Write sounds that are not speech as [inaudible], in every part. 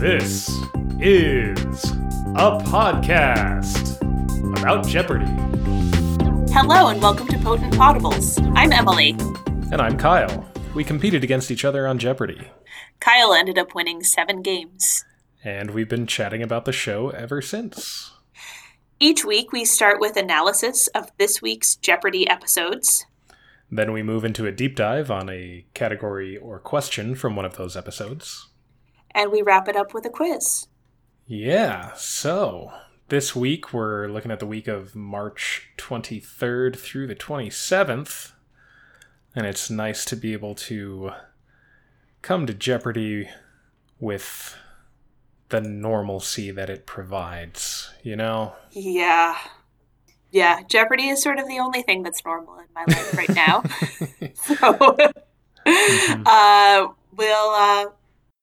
This is a podcast about Jeopardy! Hello and welcome to Potent Podables. I'm Emily. And I'm Kyle. We competed against each other on Jeopardy! Kyle ended up winning seven games. And we've been chatting about the show ever since. Each week, we start with analysis of this week's Jeopardy episodes. Then we move into a deep dive on a category or question from one of those episodes. And we wrap it up with a quiz. Yeah, so this week we're looking at the week of March 23rd through the 27th. And it's nice to be able to come to Jeopardy with the normalcy that it provides, you know? Yeah. Yeah, Jeopardy is sort of the only thing that's normal in my life right now. [laughs] [laughs] so mm-hmm. uh, we'll uh,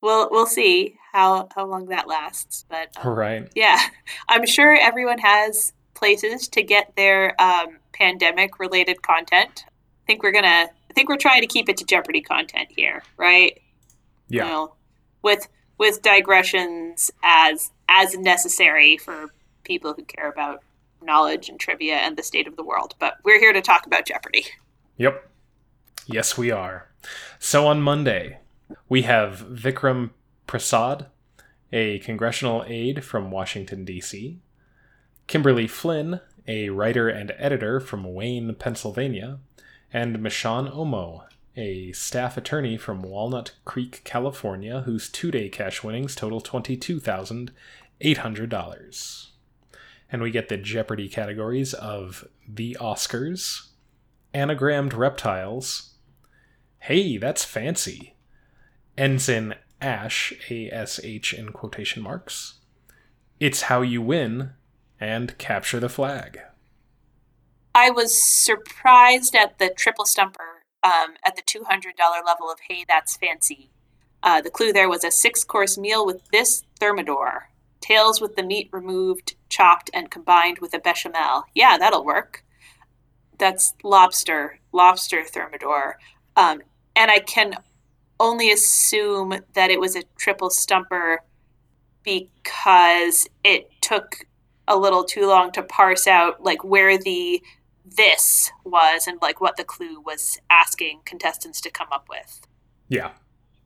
we'll we'll see how how long that lasts. But um, right, yeah, [laughs] I'm sure everyone has places to get their um, pandemic related content. I think we're gonna. I think we're trying to keep it to Jeopardy content here, right? Yeah. You know, with with digressions as as necessary for people who care about knowledge and trivia and the state of the world. But we're here to talk about Jeopardy. Yep. Yes, we are. So on Monday, we have Vikram Prasad, a congressional aide from Washington, D.C., Kimberly Flynn, a writer and editor from Wayne, Pennsylvania, and Michonne Omo, a staff attorney from Walnut Creek, California, whose two day cash winnings total $22,800 and we get the Jeopardy categories of the Oscars, anagrammed reptiles. Hey, that's fancy. Ensign Ash, A S H in quotation marks. It's how you win, and capture the flag. I was surprised at the triple stumper um, at the $200 level of Hey, that's fancy. Uh, the clue there was a six course meal with this thermidor tails with the meat removed, chopped, and combined with a bechamel. Yeah, that'll work. That's lobster, lobster thermidor. Um, and I can only assume that it was a triple stumper because it took a little too long to parse out like where the this was and like what the clue was asking contestants to come up with. Yeah.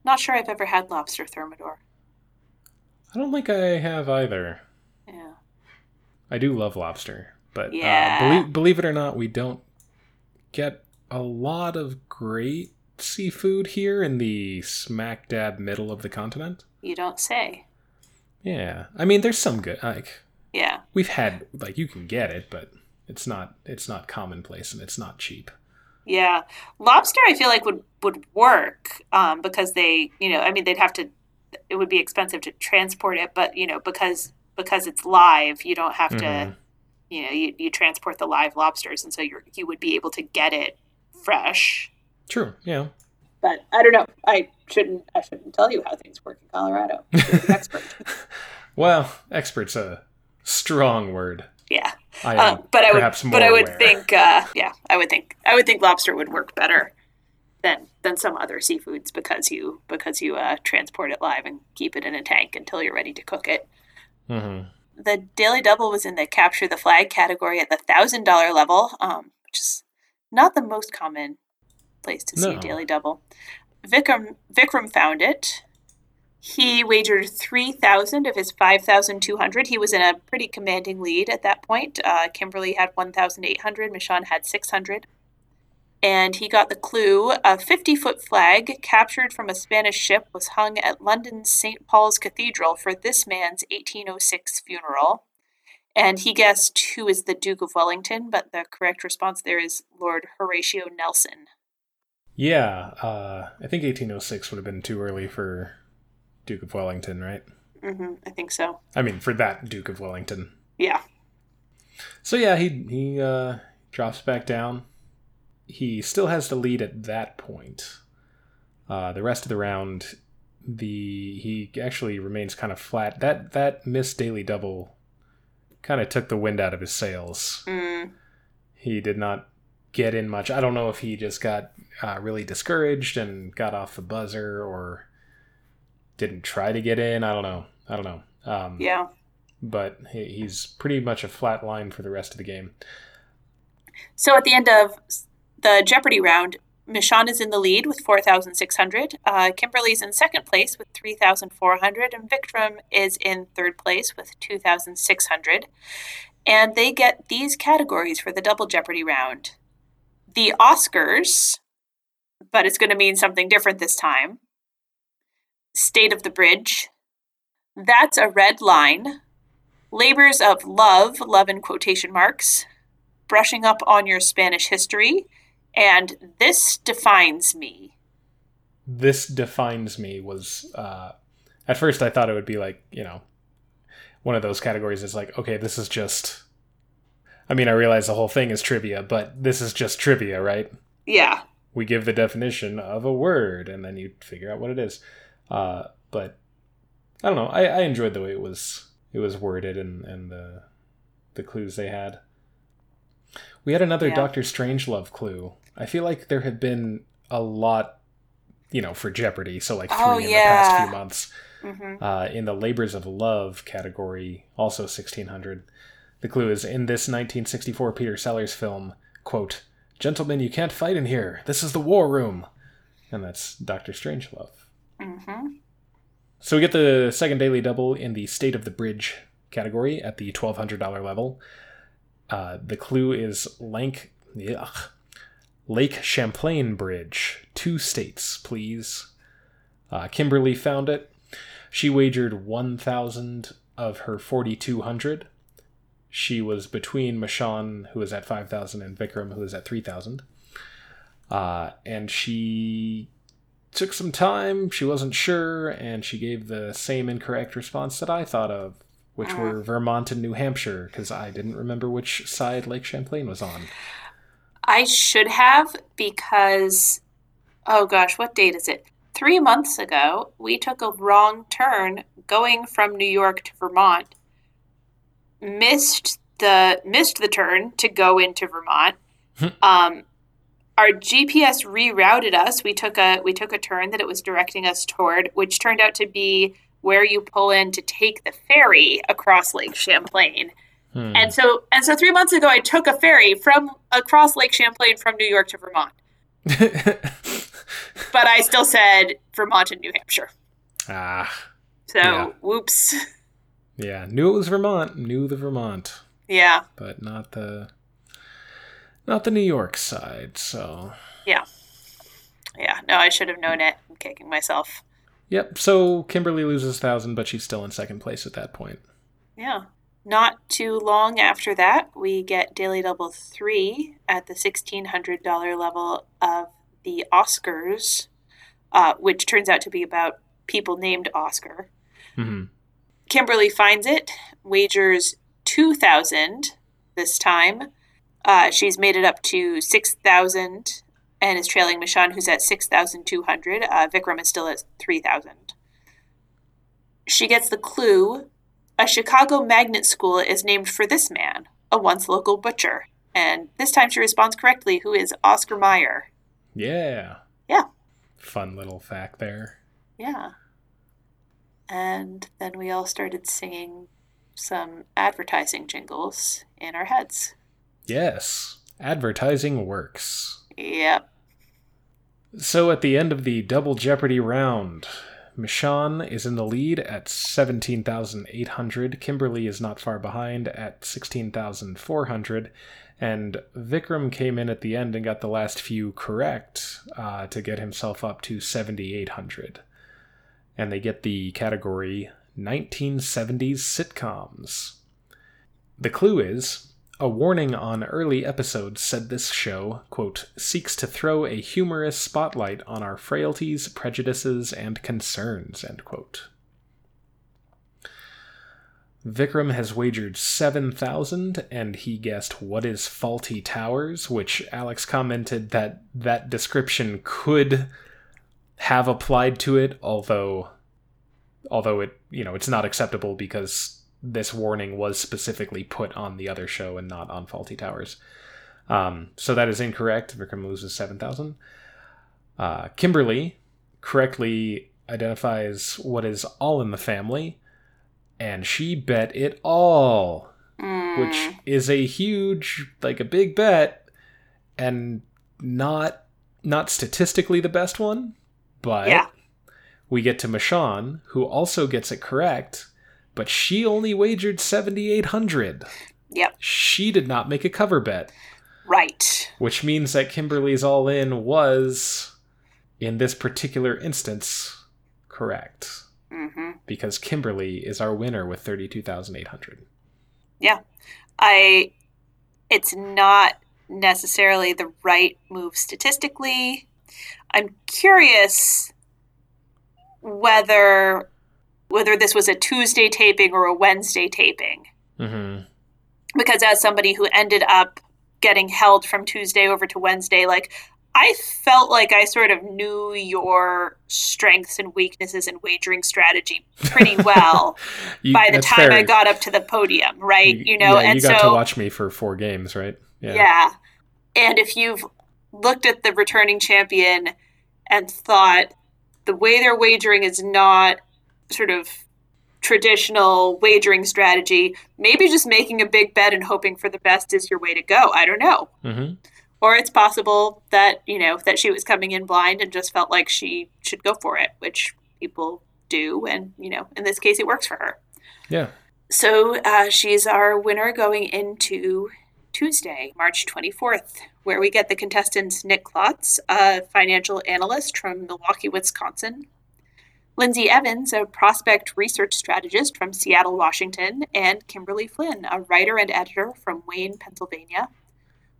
Not sure I've ever had lobster thermidor. I don't think I have either. Yeah. I do love lobster, but uh, yeah. uh, believe, believe it or not, we don't get a lot of great seafood here in the smack dab middle of the continent. You don't say. Yeah, I mean, there's some good. Like, yeah, we've had like you can get it, but it's not it's not commonplace and it's not cheap. Yeah, lobster I feel like would would work um, because they you know I mean they'd have to it would be expensive to transport it, but you know because because it's live, you don't have mm-hmm. to you know you, you transport the live lobsters, and so you you would be able to get it fresh. True. Yeah. But I don't know. I shouldn't. I shouldn't tell you how things work in Colorado. [laughs] expert. well, expert's a strong word. Yeah. I uh, but I would. but I would aware. think. Uh, yeah, I would think. I would think lobster would work better than than some other seafoods because you because you uh, transport it live and keep it in a tank until you're ready to cook it. Mm-hmm. The Daily Double was in the capture the flag category at the thousand dollar level, um, which is not the most common place to see a Daily Double. Vikram Vikram found it. He wagered three thousand of his five thousand two hundred. He was in a pretty commanding lead at that point. Uh, Kimberly had one thousand eight hundred. Michonne had six hundred and he got the clue a 50 foot flag captured from a Spanish ship was hung at London's St. Paul's Cathedral for this man's 1806 funeral. And he guessed who is the Duke of Wellington, but the correct response there is Lord Horatio Nelson. Yeah, uh, I think 1806 would have been too early for Duke of Wellington, right? Mm-hmm, I think so. I mean, for that Duke of Wellington. Yeah. So yeah, he he uh, drops back down he still has the lead at that point. Uh, the rest of the round, the he actually remains kind of flat. That that missed daily double kind of took the wind out of his sails. Mm. He did not get in much. I don't know if he just got uh, really discouraged and got off the buzzer or didn't try to get in. I don't know. I don't know. Um, Yeah. But he, he's pretty much a flat line for the rest of the game. So at the end of the Jeopardy round, Michonne is in the lead with 4,600. Uh, Kimberly's in second place with 3,400. And Vikram is in third place with 2,600. And they get these categories for the double Jeopardy round the Oscars, but it's going to mean something different this time. State of the Bridge. That's a red line. Labors of Love, love in quotation marks. Brushing up on your Spanish history. And This Defines Me. This Defines Me was, uh, at first I thought it would be like, you know, one of those categories is like, okay, this is just. I mean, I realize the whole thing is trivia, but this is just trivia, right? Yeah. We give the definition of a word, and then you figure out what it is. Uh, but I don't know. I, I enjoyed the way it was it was worded and, and the the clues they had. We had another Yeah. Doctor Strangelove clue. I feel like there have been a lot, you know, for Jeopardy. So like three Oh, in the past few months. hmm Uh, in the Labors of Love category, also 1600. The clue is in this 1964 Peter Sellers film, quote, Gentlemen, you can't fight in here. This is the war room. And that's Doctor Strangelove. hmm So we get the second daily double in the State of the Bridge category at the $1,200 level. Uh, the clue is Lank, yuck, Lake Champlain Bridge. Two states, please. Uh, Kimberly found it. She wagered 1,000 of her 4,200. She was between Michonne, who was at 5,000, and Vikram, who was at 3,000. Uh, and she took some time. She wasn't sure, and she gave the same incorrect response that I thought of, which Mm. were Vermont and New Hampshire, because I didn't remember which side Lake Champlain was on. I should have because, oh gosh, what date is it? Three months ago, we took a wrong turn going from New York to Vermont. Missed the missed the turn to go into Vermont. um, our GPS rerouted us. We took a we took a turn that it was directing us toward, which turned out to be where you pull in to take the ferry across Lake Champlain. Hmm. And so and so 3 months ago I took a ferry from across Lake Champlain from New York to Vermont. [laughs] But I still said Vermont and New Hampshire. ah, So Yeah. whoops. [laughs] yeah, knew it was Vermont, knew the Vermont, Yeah. but not the not the New York side. So, Yeah. Yeah, no, I should have known it. I'm kicking myself. yep. So Kimberly loses thousand, but she's still in second place at that point. Yeah. Not too long after that, we get Daily Double 3 at the $1,600 level of the Oscars, uh, which turns out to be about people named Oscar. hmm Kimberly finds it, wagers 2,000 this time. Uh, she's made it up to 6,000 and is trailing Michonne, who's at 6,200. Uh, Vikram is still at 3,000. She gets the clue a Chicago magnet school is named for this man, a once local butcher. And this time she responds correctly, who is Oscar Mayer. Yeah. Yeah. Fun little fact there. Yeah. And then we all started singing some advertising jingles in our heads. Yes, advertising works. Yep. So at the end of the double Jeopardy round, Michonne is in the lead at 17,800. Kimberly is not far behind at 16,400. And Vikram came in at the end and got the last few correct uh, to get himself up to 7,800. And they get the category 1970s sitcoms. The clue is a warning on early episodes said this show, quote, seeks to throw a humorous spotlight on our frailties, prejudices, and concerns, end quote. Vikram has wagered 7,000 and he guessed what is Fawlty Towers, which Alex commented that that description could have applied to it, although although it, you know, it's not acceptable because this warning was specifically put on the other show and not on Fawlty Towers. Um, so that is incorrect. Vikram loses 7,000. Uh, Kimberly correctly identifies what is all in the family. and she bet it all, Mm. which is a huge, like a big bet, and not not statistically the best one, but Yeah. we get to Michonne, who also gets it correct, but she only wagered seventy eight hundred. Yep. She did not make a cover bet, Right. which means that Kimberly's all in was, in this particular instance, correct hmm because Kimberly is our winner with 32,800. Yeah. I. It's not necessarily the right move statistically. I'm curious whether whether this was a Tuesday taping or a Wednesday taping. Mm-hmm. because as somebody who ended up getting held from Tuesday over to Wednesday, like I felt like I sort of knew your strengths and weaknesses and wagering strategy pretty [laughs] well by the time I got up to the podium, right? You, know, yeah, and you got so to watch me for four games, right? Yeah. yeah. And if you've looked at the returning champion and thought the way they're wagering is not sort of traditional wagering strategy, maybe just making a big bet and hoping for the best is your way to go. I don't know. Mm-hmm. Or it's possible that, you know, that she was coming in blind and just felt like she should go for it, which people do. And, you know, in this case, it works for her. Yeah. So uh, she's our winner going into Tuesday, March 24th, where we get the contestants Nick Klotz, a financial analyst from Milwaukee, Wisconsin, Lindsay Evans, a prospect research strategist from Seattle, Washington, and Kimberly Flynn, a writer and editor from Wayne, Pennsylvania,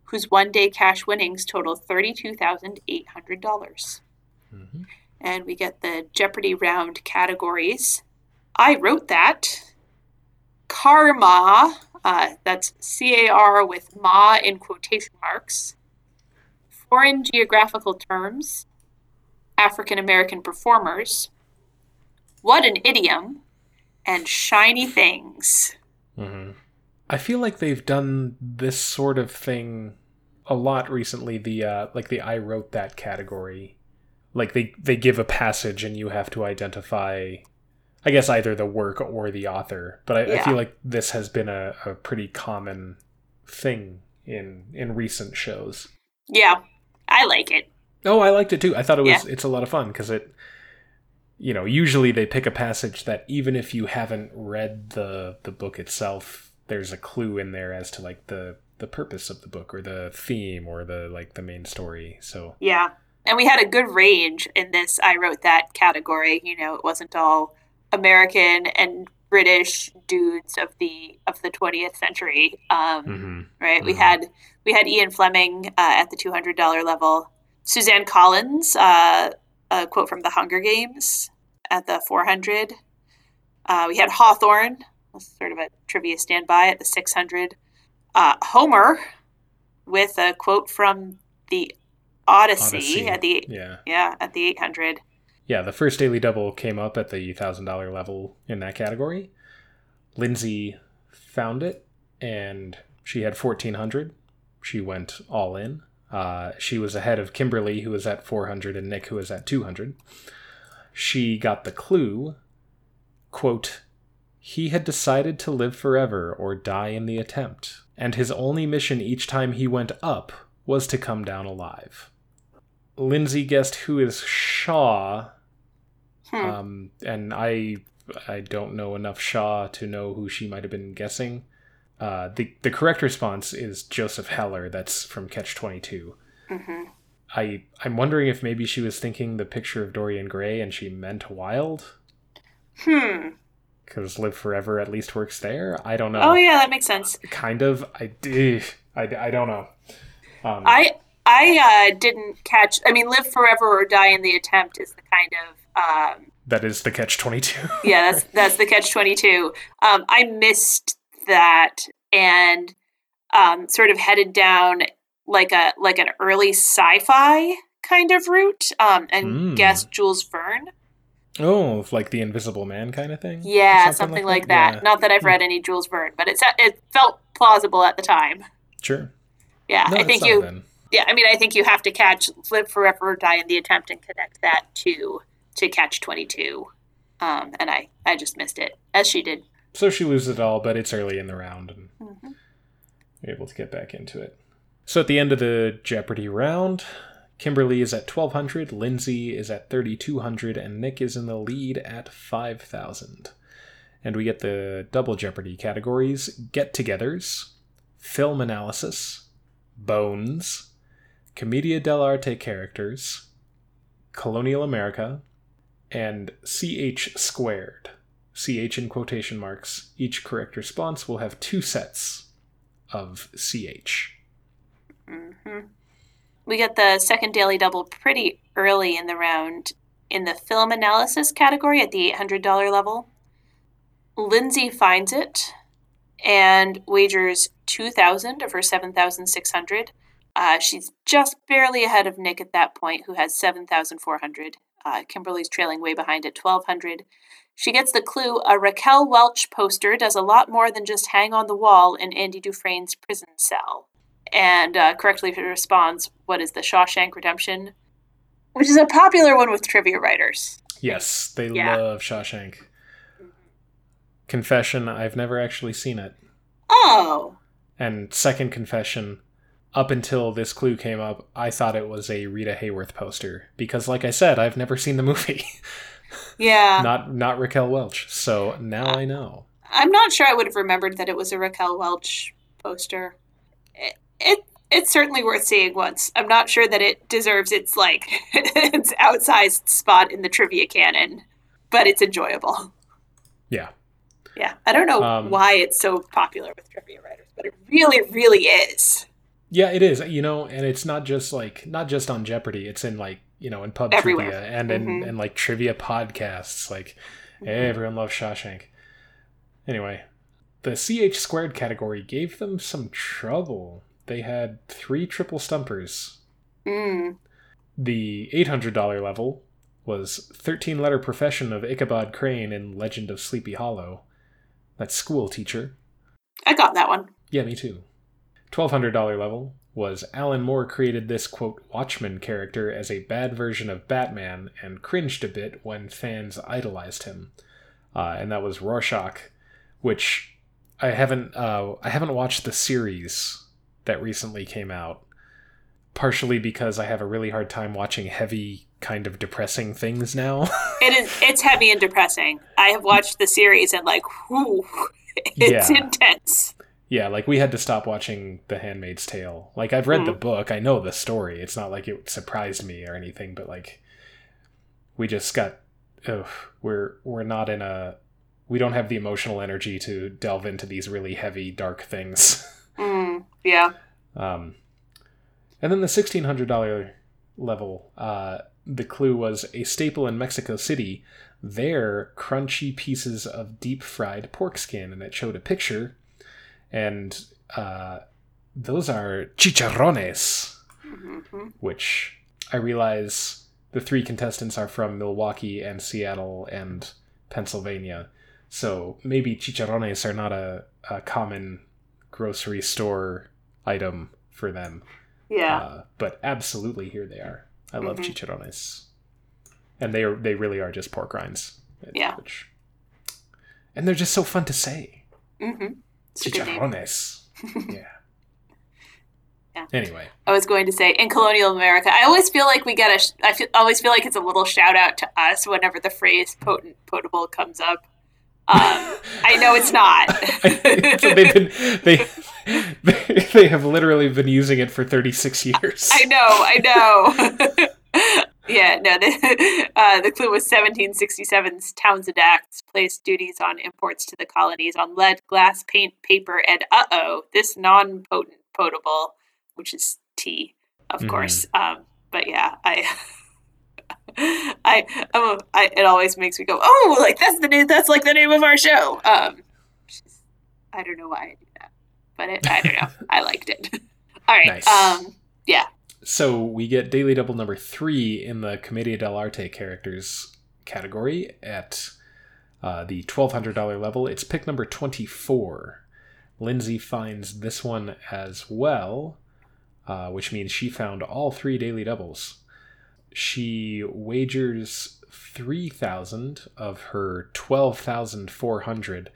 whose one day cash winnings total $32,800. Mm-hmm. And we get the Jeopardy round categories. I wrote that. Karma, uh, that's C A R with ma in quotation marks. Foreign geographical terms. African American performers. What an idiom. And shiny things. Mm-hmm. I feel like they've done this sort of thing a lot recently. The uh, like the I wrote that category, like they they give a passage and you have to identify, I guess either the work or the author. But I, I feel like this has been a, a pretty common thing in in recent shows. Yeah, I like it. Oh, I liked it too. I thought it was it's a lot of fun because it you know, usually they pick a passage that even if you haven't read the the book itself, there's a clue in there as to like the the purpose of the book or the theme or the like the main story. So, Yeah. And we had a good range in this I wrote that category. You know, it wasn't all American and British dudes of the of the 20th century. Um, mhm. right? We Mhm. had we had Ian Fleming uh, at the two hundred dollar level, Suzanne Collins, uh, a quote from the Hunger Games at the four hundred. Uh, we had Hawthorne, sort of a trivia standby at the six hundred. Uh, Homer, with a quote from the Odyssey, Odyssey. at the yeah. yeah at the eight hundred. Yeah, the first daily double came up at the thousand dollar level in that category. Lindsay found it, and she had fourteen hundred. She went all in. Uh, she was ahead of Kimberly, who was at four hundred, and Nick, who was at two hundred. She got the clue. Quote: He had decided to live forever or die in the attempt, and his only mission each time he went up was to come down alive. Lindsay guessed who is Shaw, Hmm. um, and I I don't know enough Shaw to know who she might have been guessing. Uh, the the correct response is Joseph Heller. That's from Catch Twenty Two. hmm I I'm wondering if maybe she was thinking the picture of Dorian Gray and she meant Wilde Hmm. because Live Forever at least works there. I don't know. Oh yeah, that makes sense. Kind of. I did. [laughs] I, I don't know. Um, I I uh, didn't catch. I mean, live forever or die in the attempt is the kind of um, that is the Catch Twenty Two. [laughs] yeah. That's that's the catch twenty two. Um, I missed that and um, sort of headed down like a like an early sci-fi kind of route um, and Mm. guessed Jules Verne. oh, like the Invisible Man kind of thing. Yeah, Something something, like like, that? that. Yeah. Not that I've read any Jules Verne, but it's it felt plausible at the time. Sure. Yeah, No, I think you. then. Yeah, I mean, I think you have to catch live forever or die in the attempt and connect that to to catch twenty two, um, and I I just missed it as she did. So she loses it all, but it's early in the round and Mm-hmm. you're able to get back into it. So at the end of the Jeopardy round, Kimberly is at 1200, Lindsay is at 3200, and Nick is in the lead at 5000. And we get the double Jeopardy categories get togethers, film analysis, bones, Commedia dell'arte characters, Colonial America, and CH squared. CH in quotation marks. Each correct response will have two sets of CH. hmm We get the second daily double pretty early in the round in the film analysis category at the $800 level. Lindsay finds it and wagers 2000 of her 7600 uh, she's just barely ahead of Nick at that point, who has 7,400. Uh, Kimberly's trailing way behind at 1,200. She gets the clue a Raquel Welch poster does a lot more than just hang on the wall in Andy Dufresne's prison cell. And uh, correctly responds, What is the Shawshank Redemption? Which is a popular one with trivia writers. Yes, they Yeah. love Shawshank. Confession, I've never actually seen it. Oh, And second confession, up until this clue came up, I thought it was a Rita Hayworth poster because like I said, I've never seen the movie. [laughs] yeah. not not Raquel Welch. So now I know. I'm not sure I would have remembered that it was a Raquel Welch poster. It, it it's certainly worth seeing once. I'm not sure that it deserves its like [laughs] its outsized spot in the trivia canon, but it's enjoyable. Yeah. Yeah, I don't know Um, why it's so popular with trivia writers, but it really, really is. Yeah, it is. You know, and it's not just like not just on Jeopardy. It's in like you know in pub Everywhere. trivia and in Mhm. and like trivia podcasts. Like everyone loves Shawshank. Anyway, the CH squared category gave them some trouble. They had three triple stumpers. Mm. The eight hundred dollar level was thirteen letter profession of Ichabod Crane in Legend of Sleepy Hollow. That's school teacher. I got that one. Yeah, me too. $1,200 level was Alan Moore created this, quote, Watchmen character as a bad version of Batman and cringed a bit when fans idolized him. Uh, and that was Rorschach, which I haven't, uh, I haven't watched the series that recently came out, partially because I have a really hard time watching heavy, kind of depressing things now. [laughs] It is. It's heavy and depressing. I have watched the series and like, whew, [laughs] it's Yeah. intense. Yeah, like we had to stop watching The Handmaid's Tale. Like I've read the Mhm. book, I know the story. It's not like it surprised me or anything, but like we just got ugh, we're we're not in a we don't have the emotional energy to delve into these really heavy dark things. [laughs] Mm, yeah. Um and then the $1600 level uh the clue was a staple in Mexico City. There, crunchy pieces of deep fried pork skin, and it showed a picture and uh, those are chicharrones, hmm which I realize the three contestants are from Milwaukee and Seattle and Pennsylvania. So maybe chicharrones are not a, a common grocery store item for them. Yeah. Uh, but absolutely, here they are. I love Mhm. chicharrones, and they are they really are just pork rinds. Yeah. Which, and they're just so fun to say. hmm It's a good name. Chicharrones. yeah. Yeah. Anyway, I was going to say in colonial America, I always feel like we get a. I feel, always feel like it's a little shout out to us whenever the phrase "potent potable" comes up. Um, [laughs] I know it's not. [laughs] so they've been they, they they have literally been using it for 36 years. I know, I know. [laughs] yeah, no. The, [laughs] uh, the clue was 1767's Townshend Acts placed duties on imports to the colonies on lead, glass, paint, paper, and uh oh, this non-potent potable, which is tea, of Mhm. course. Um, but yeah, I. [laughs] I, I'm a, I, it always makes me go, oh, like that's the name, that's like the name of our show. Um, I don't know why I do that, but it, I don't know. I liked it. [laughs] All right. Nice. Um, yeah. So we get daily double number three in the Commedia dell'arte characters category at uh, the $1,200 level. It's pick number 24. Lindsay finds this one as well, uh, which means she found all three daily doubles. She wagers 3,000 of her 12,400.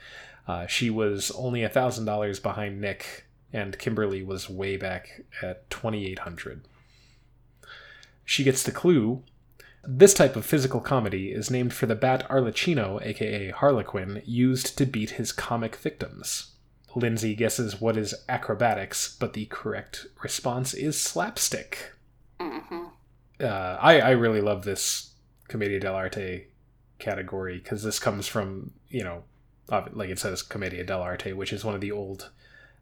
Uh, she was only a thousand dollars behind Nick, and Kimberly was way back at twenty eight hundred. She gets the clue. This type of physical comedy is named for the bat Arlecchino, aka Harlequin, used to beat his comic victims. Lindsay guesses what is acrobatics, but the correct response is slapstick. Mm-hmm. Uh, I, I really love this Commedia dell'arte category because this comes from, you know, like it says Commedia dell'arte, which is one of the old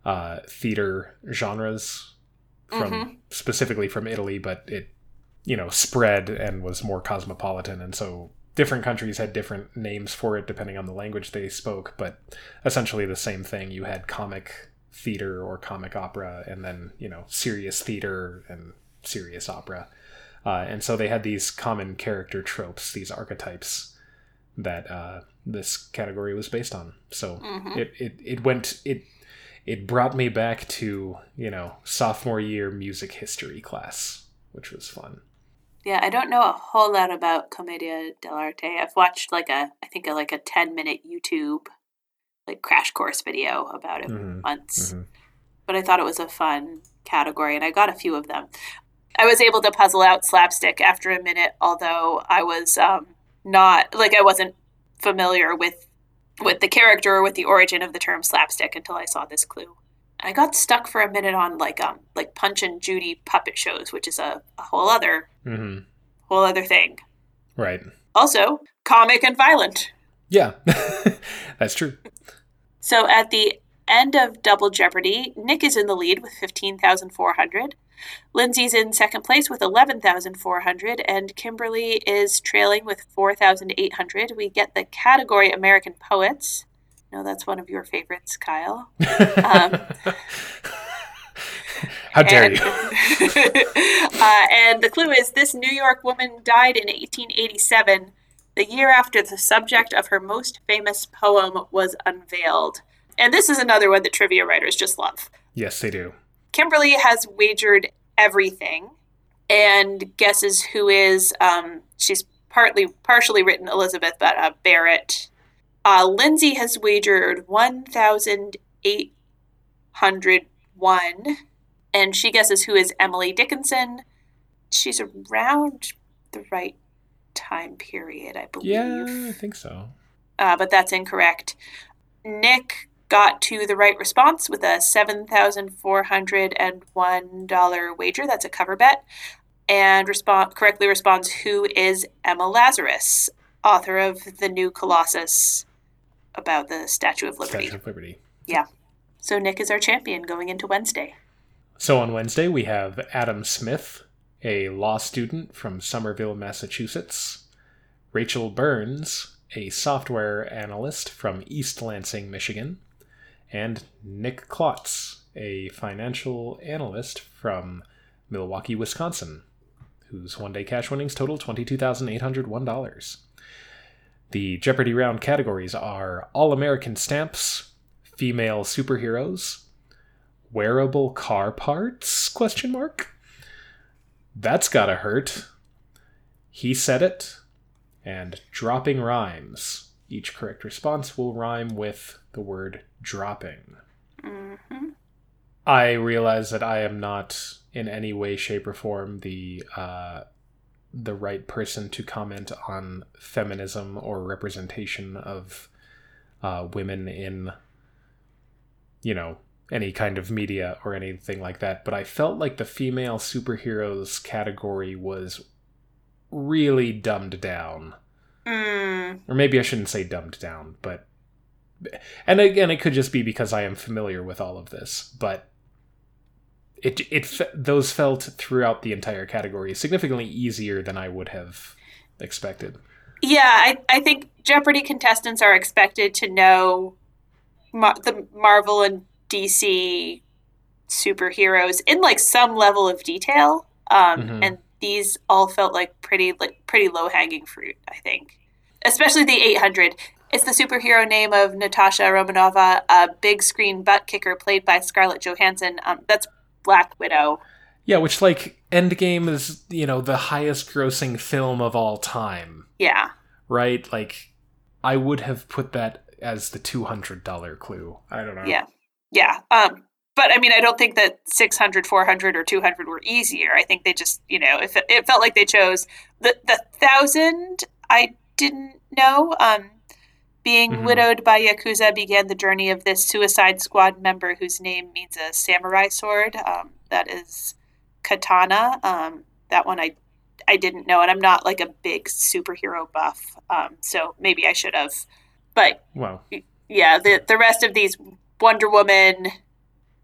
uh, theater genres from Mm-hmm. specifically from Italy, but it, you know, spread and was more cosmopolitan. And so different countries had different names for it depending on the language they spoke, but essentially the same thing. You had comic theater or comic opera, and then, you know, serious theater and serious opera. Uh, and so they had these common character tropes, these archetypes that uh, this category was based on. So Mhm. it, it, it went, it, it brought me back to, you know, sophomore year music history class, which was fun. Yeah, I don't know a whole lot about Commedia dell'arte. I've watched like a, I think a, like a ten minute YouTube, like crash course video about it Mhm, once. mhm. But I thought it was a fun category, and I got a few of them. I was able to puzzle out slapstick after a minute, although I was um, not like I wasn't familiar with with the character or with the origin of the term slapstick until I saw this clue. I got stuck for a minute on like um like Punch and Judy puppet shows, which is a, a whole other mm-hmm. whole other thing. Right. Also, comic and violent. Yeah, [laughs] that's true. So at the end of Double Jeopardy, Nick is in the lead with 15,400. Lindsay's in second place with 11,400, and Kimberly is trailing with 4,800. We get the category American Poets. No, that's one of your favorites, Kyle. [laughs] Um, How dare and, you? [laughs] uh, and the clue is this New York woman died in 1887, the year after the subject of her most famous poem was unveiled. And this is another one that trivia writers just love. Yes, they do. Kimberly has wagered everything and guesses who is. Um, she's partly, partially written Elizabeth, but uh, Barrett. Uh, Lindsay has wagered one thousand eight hundred one, and she guesses who is Emily Dickinson. She's around the right time period, I believe Yeah, I think so. uh, but that's incorrect. Nick got to the right response with a $7,401 wager. That's a cover bet. And respond, correctly responds who is Emma Lazarus, author of The New Colossus about the Statue of Liberty. Statue of Liberty. Yeah. So Nick is our champion going into Wednesday. So on Wednesday, we have Adam Smith, a law student from Somerville, Massachusetts, Rachel Burns, a software analyst from East Lansing, Michigan, and Nick Klotz, a financial analyst from Milwaukee, Wisconsin, whose one day cash winnings total $22,801. The Jeopardy round categories are All American Stamps, Female Superheroes, wearable car parts question mark? That's gotta hurt. He said it and dropping rhymes. Each correct response will rhyme with the word dropping. Mm-hmm. i realize that i am not in any way shape or form the uh, the right person to comment on feminism or representation of uh, women in you know any kind of media or anything like that. But i felt like the female superheroes category was really dumbed down. Mm, or maybe i shouldn't say dumbed down but and again it could just be because i am familiar with all of this but it it those felt throughout the entire category significantly easier than i would have expected yeah, I, I think Jeopardy contestants are expected to know Mar- the Marvel and DC superheroes in like some level of detail. Um, Mhm. And these all felt like pretty like pretty low hanging fruit. I think, especially the 800. It's the superhero name of Natasha Romanova, a big screen butt kicker played by Scarlett Johansson. Um, that's Black Widow. yeah which like endgame is you know the highest grossing film of all time Yeah. right? Like, I would have put that as the two hundred dollar clue. I don't know. Yeah, yeah. Um, but I mean, I don't think that 600, 400, or 200 were easier. I think they just, you know, if it, it felt like they chose the the thousand. I didn't know. Um, being Mhm. widowed by Yakuza began the journey of this Suicide Squad member whose name means a samurai sword. Um, that is katana. Um, that one I I didn't know, and I'm not like a big superhero buff, um, so maybe I should have. But Well, yeah, the the rest of these Wonder Woman,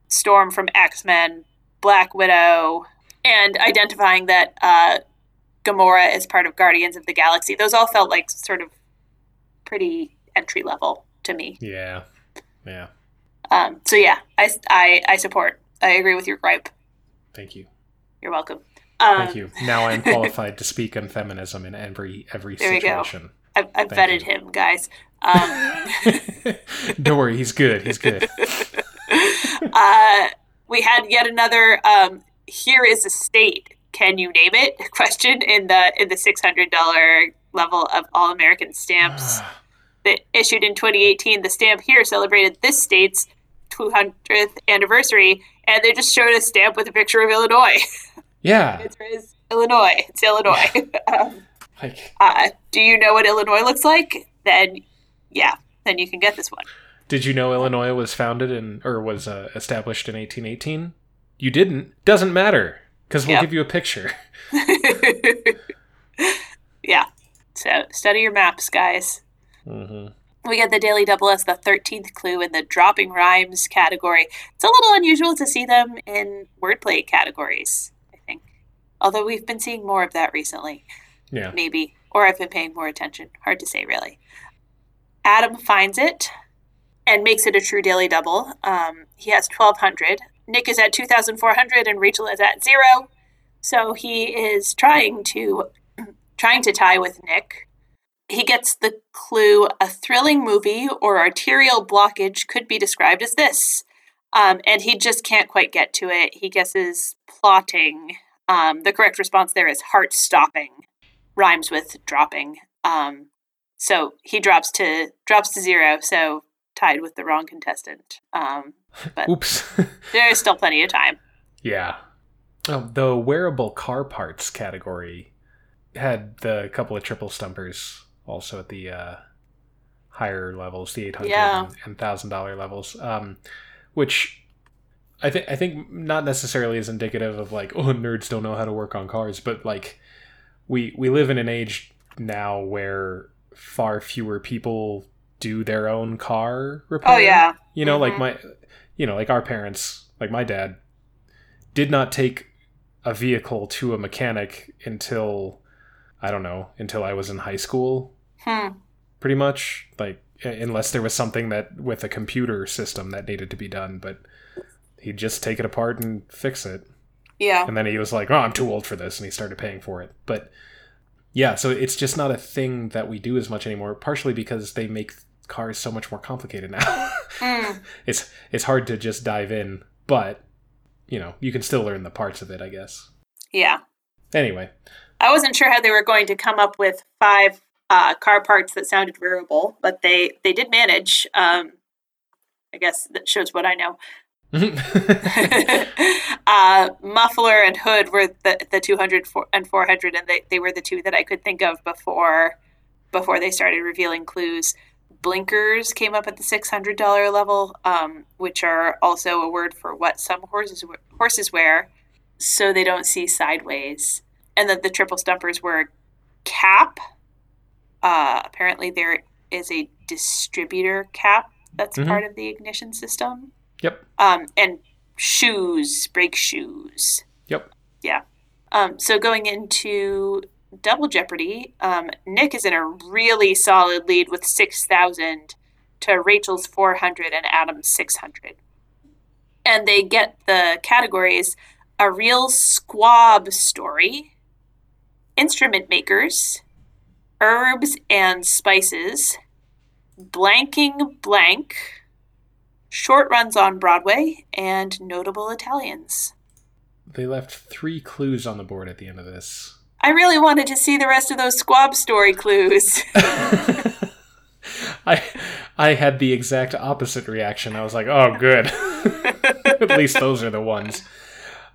Storm from X Men, Black Widow, and identifying that uh, Gamora is part of Guardians of the Galaxy. Those all felt like sort of pretty entry level to me. yeah, yeah. Um, so yeah, I, I I support. I agree with your gripe. Thank you. You're welcome. Um, Thank you. Now I am [laughs] qualified to speak on feminism in every every There we go. situation. I've, I've vetted you. him, guys. [laughs] Um, [laughs] Don't worry, he's good. He's good. uh, we had yet another um, here is a state can you name it question in the in the $600 level of all american stamps that issued in 2018 the stamp here celebrated this state's 200th anniversary and they just showed a stamp with a picture of illinois [laughs] yeah, it's, is illinois it's illinois [laughs] um, like uh, do you know what illinois looks like then yeah then you can get this one Did you know Illinois was founded in or was uh, established in 1818? You didn't. Doesn't matter because we'll Yep. give you a picture. [laughs] yeah. So study your maps, guys. Hmm We get the Daily Double as the 13th clue in the dropping rhymes category. It's a little unusual to see them in wordplay categories, I think. Although we've been seeing more of that recently, Yeah. maybe. Or I've been paying more attention. Hard to say, really. Adam finds it and makes it a true Daily Double. Um, he has 1,200. Nick is at 2,400 and Rachel is at zero. So he is trying to [clears throat] trying to tie with Nick. He gets the clue a thrilling movie or arterial blockage could be described as this. Um, and he just can't quite get to it. He guesses plotting. Um, the correct response there is heart stopping, rhymes with dropping. Um, so he drops to drops to zero. So tied with the wrong contestant. Um, Oops. [laughs] there is still plenty of time. yeah. Oh, the wearable car parts category had the couple of triple stumpers also at the uh, higher levels, the eight hundred Yeah. and thousand dollar levels, um, which I think I think not necessarily is indicative of like oh nerds don't know how to work on cars, but like we we live in an age now where far fewer people do their own car repair. Oh yeah, You know, like Mhm. my, you know, like our parents, like my dad, did not take a vehicle to a mechanic until, I don't know, until I was in high school, hmm. pretty much. Like, unless there was something that with a computer system that needed to be done, but he'd just take it apart and fix it. yeah, And then he was like, oh, I'm too old for this. And he started paying for it. But yeah, so it's just not a thing that we do as much anymore, partially because they make cars so much more complicated now. Mm. [laughs] it's it's hard to just dive in, but you know, you can still learn the parts of it, I guess. yeah. Anyway, I wasn't sure how they were going to come up with five uh, car parts that sounded wearable, but they they did manage. Um, I guess that shows what I know. [laughs] [laughs] uh, muffler and hood were the, the 200 and 400 and they, they were the two that i could think of before before they started revealing clues blinkers came up at the $600 level um, which are also a word for what some horses horses wear so they don't see sideways and then the triple stumpers were cap uh, apparently there is a distributor cap that's Mhm. part of the ignition system yep. um, and shoes, brake shoes. Yep. Yeah. Um, so going into Double Jeopardy, um, Nick is in a really solid lead with 6,000 to Rachel's 400 and Adam's 600. And they get the categories a real squab story, instrument makers, herbs and spices, blanking blank, short runs on Broadway, and notable Italians. They left three clues on the board at the end of this. I really wanted to see the rest of those squab story clues. [laughs] I I had the exact opposite reaction. I was like, "Oh, good. [laughs] At least those are the ones."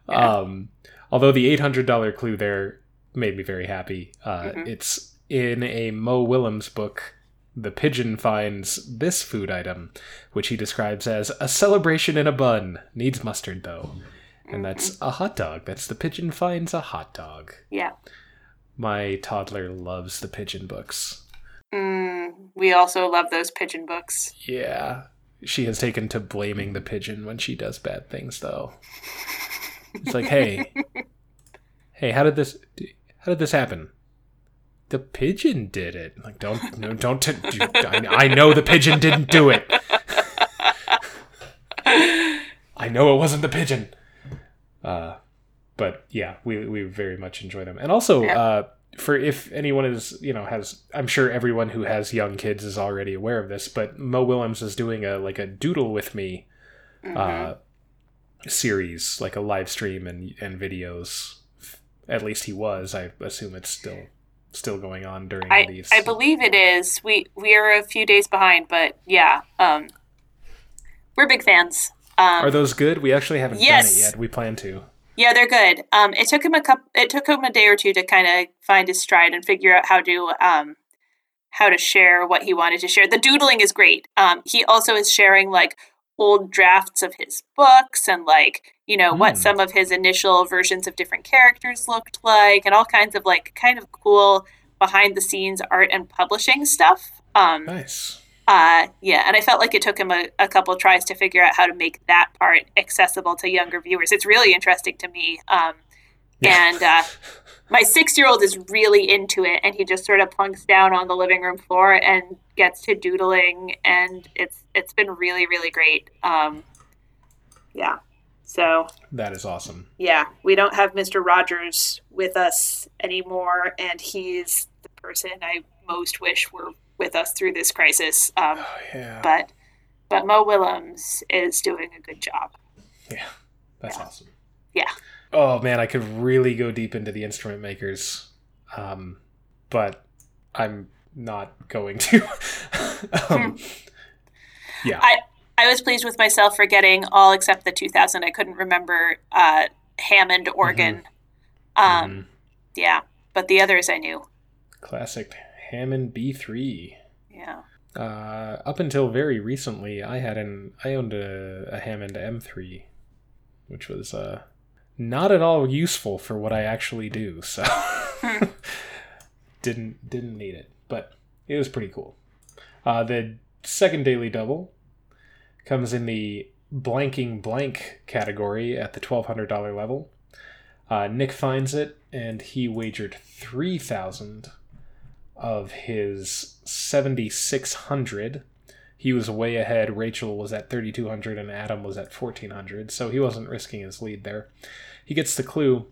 Yeah. Um, although the eight hundred dollar clue there made me very happy. Uh, mm-hmm. It's in a Mo Willems book. The pigeon finds this food item, which he describes as a celebration in a bun. Needs mustard though, and that's a hot dog. That's the pigeon finds a hot dog. Yeah. My toddler loves the pigeon books. Mm, we also love those pigeon books. Yeah. She has taken to blaming the pigeon when she does bad things, though. It's like, hey, [laughs] hey, how did this, how did this happen? The pigeon did it. Like, don't, no, don't. T- do, I, I know the pigeon didn't do it. I know it wasn't the pigeon. Uh, but yeah, we we very much enjoy them, and also uh, for if anyone is you know has I'm sure everyone who has young kids is already aware of this, but Mo Willems is doing a like a doodle with me mm-hmm. uh, series, like a live stream and and videos. At least he was. I assume it's still still going on during I, these. I believe it is. We we are a few days behind, but yeah, um, we're big fans. Um, are those good? We actually haven't yes. done it yet. We plan to. Yeah, they're good. Um, it took him a couple. It took him a day or two to kind of find his stride and figure out how to um, how to share what he wanted to share. The doodling is great. Um, he also is sharing like old drafts of his books and like you know mm. what hmm. some of his initial versions of different characters looked like and all kinds of like kind of cool behind the scenes art and publishing stuff. Um, nice. Uh, yeah, and I felt like it took him a, a couple tries to figure out how to make that part accessible to younger viewers. It's really interesting to me. Um, and uh, [laughs] my six year old is really into it, and he just sort of plunks down on the living room floor and gets to doodling, and it's it's been really really great. Um, yeah, so that is awesome. Yeah, we don't have Mister Rogers with us anymore, and he's the person I most wish were with us through this crisis. Um, oh, yeah. But but Mo Willems is doing a good job. Yeah, that's yeah. awesome. Yeah. Oh man, I could really go deep into the instrument makers, um, but I'm not going to. [laughs] um, hmm. Yeah. I I was pleased with myself for getting all except the 2000. I couldn't remember uh, Hammond organ. Mm-hmm. Um, mm-hmm. Yeah, but the others I knew. Classic Hammond B3. Yeah. Uh, up until very recently, I had an I owned a, a Hammond M3, which was uh, not at all useful for what I actually do. So [laughs] didn't didn't need it, but it was pretty cool. Uh, the second daily double comes in the blanking blank category at the twelve hundred dollar level. Uh, Nick finds it and he wagered three thousand of his 7600 he was way ahead. Rachel was at 3200 and adam was at 1400 so he wasn't risking his lead there. He gets the clue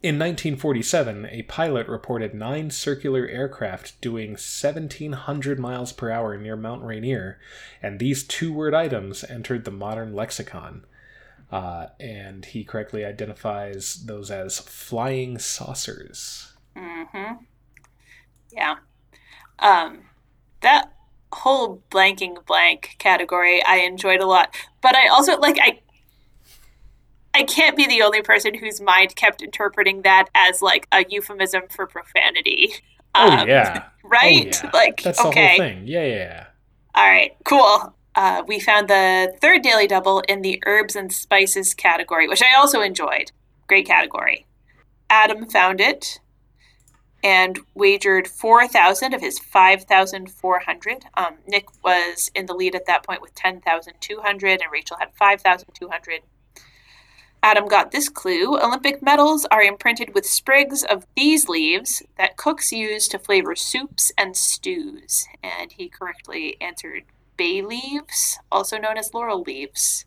in 1947, a pilot reported nine circular aircraft doing 1700 miles per hour near Mount Rainier, and these two word items entered the modern lexicon. Uh, and he correctly identifies those as flying saucers. Mm-hmm. Yeah. Um, that whole blanking blank category I enjoyed a lot. But I also like I I can't be the only person whose mind kept interpreting that as like a euphemism for profanity. Oh um, yeah. Right? Oh, yeah. Like That's okay. the whole thing. Yeah, yeah. All right, cool. Uh, we found the third daily double in the herbs and spices category, which I also enjoyed. Great category. Adam found it and wagered 4,000 of his 5,400. Um, Nick was in the lead at that point with 10,200, and Rachel had 5,200. Adam got this clue Olympic medals are imprinted with sprigs of these leaves that cooks use to flavor soups and stews. And he correctly answered bay leaves, also known as laurel leaves.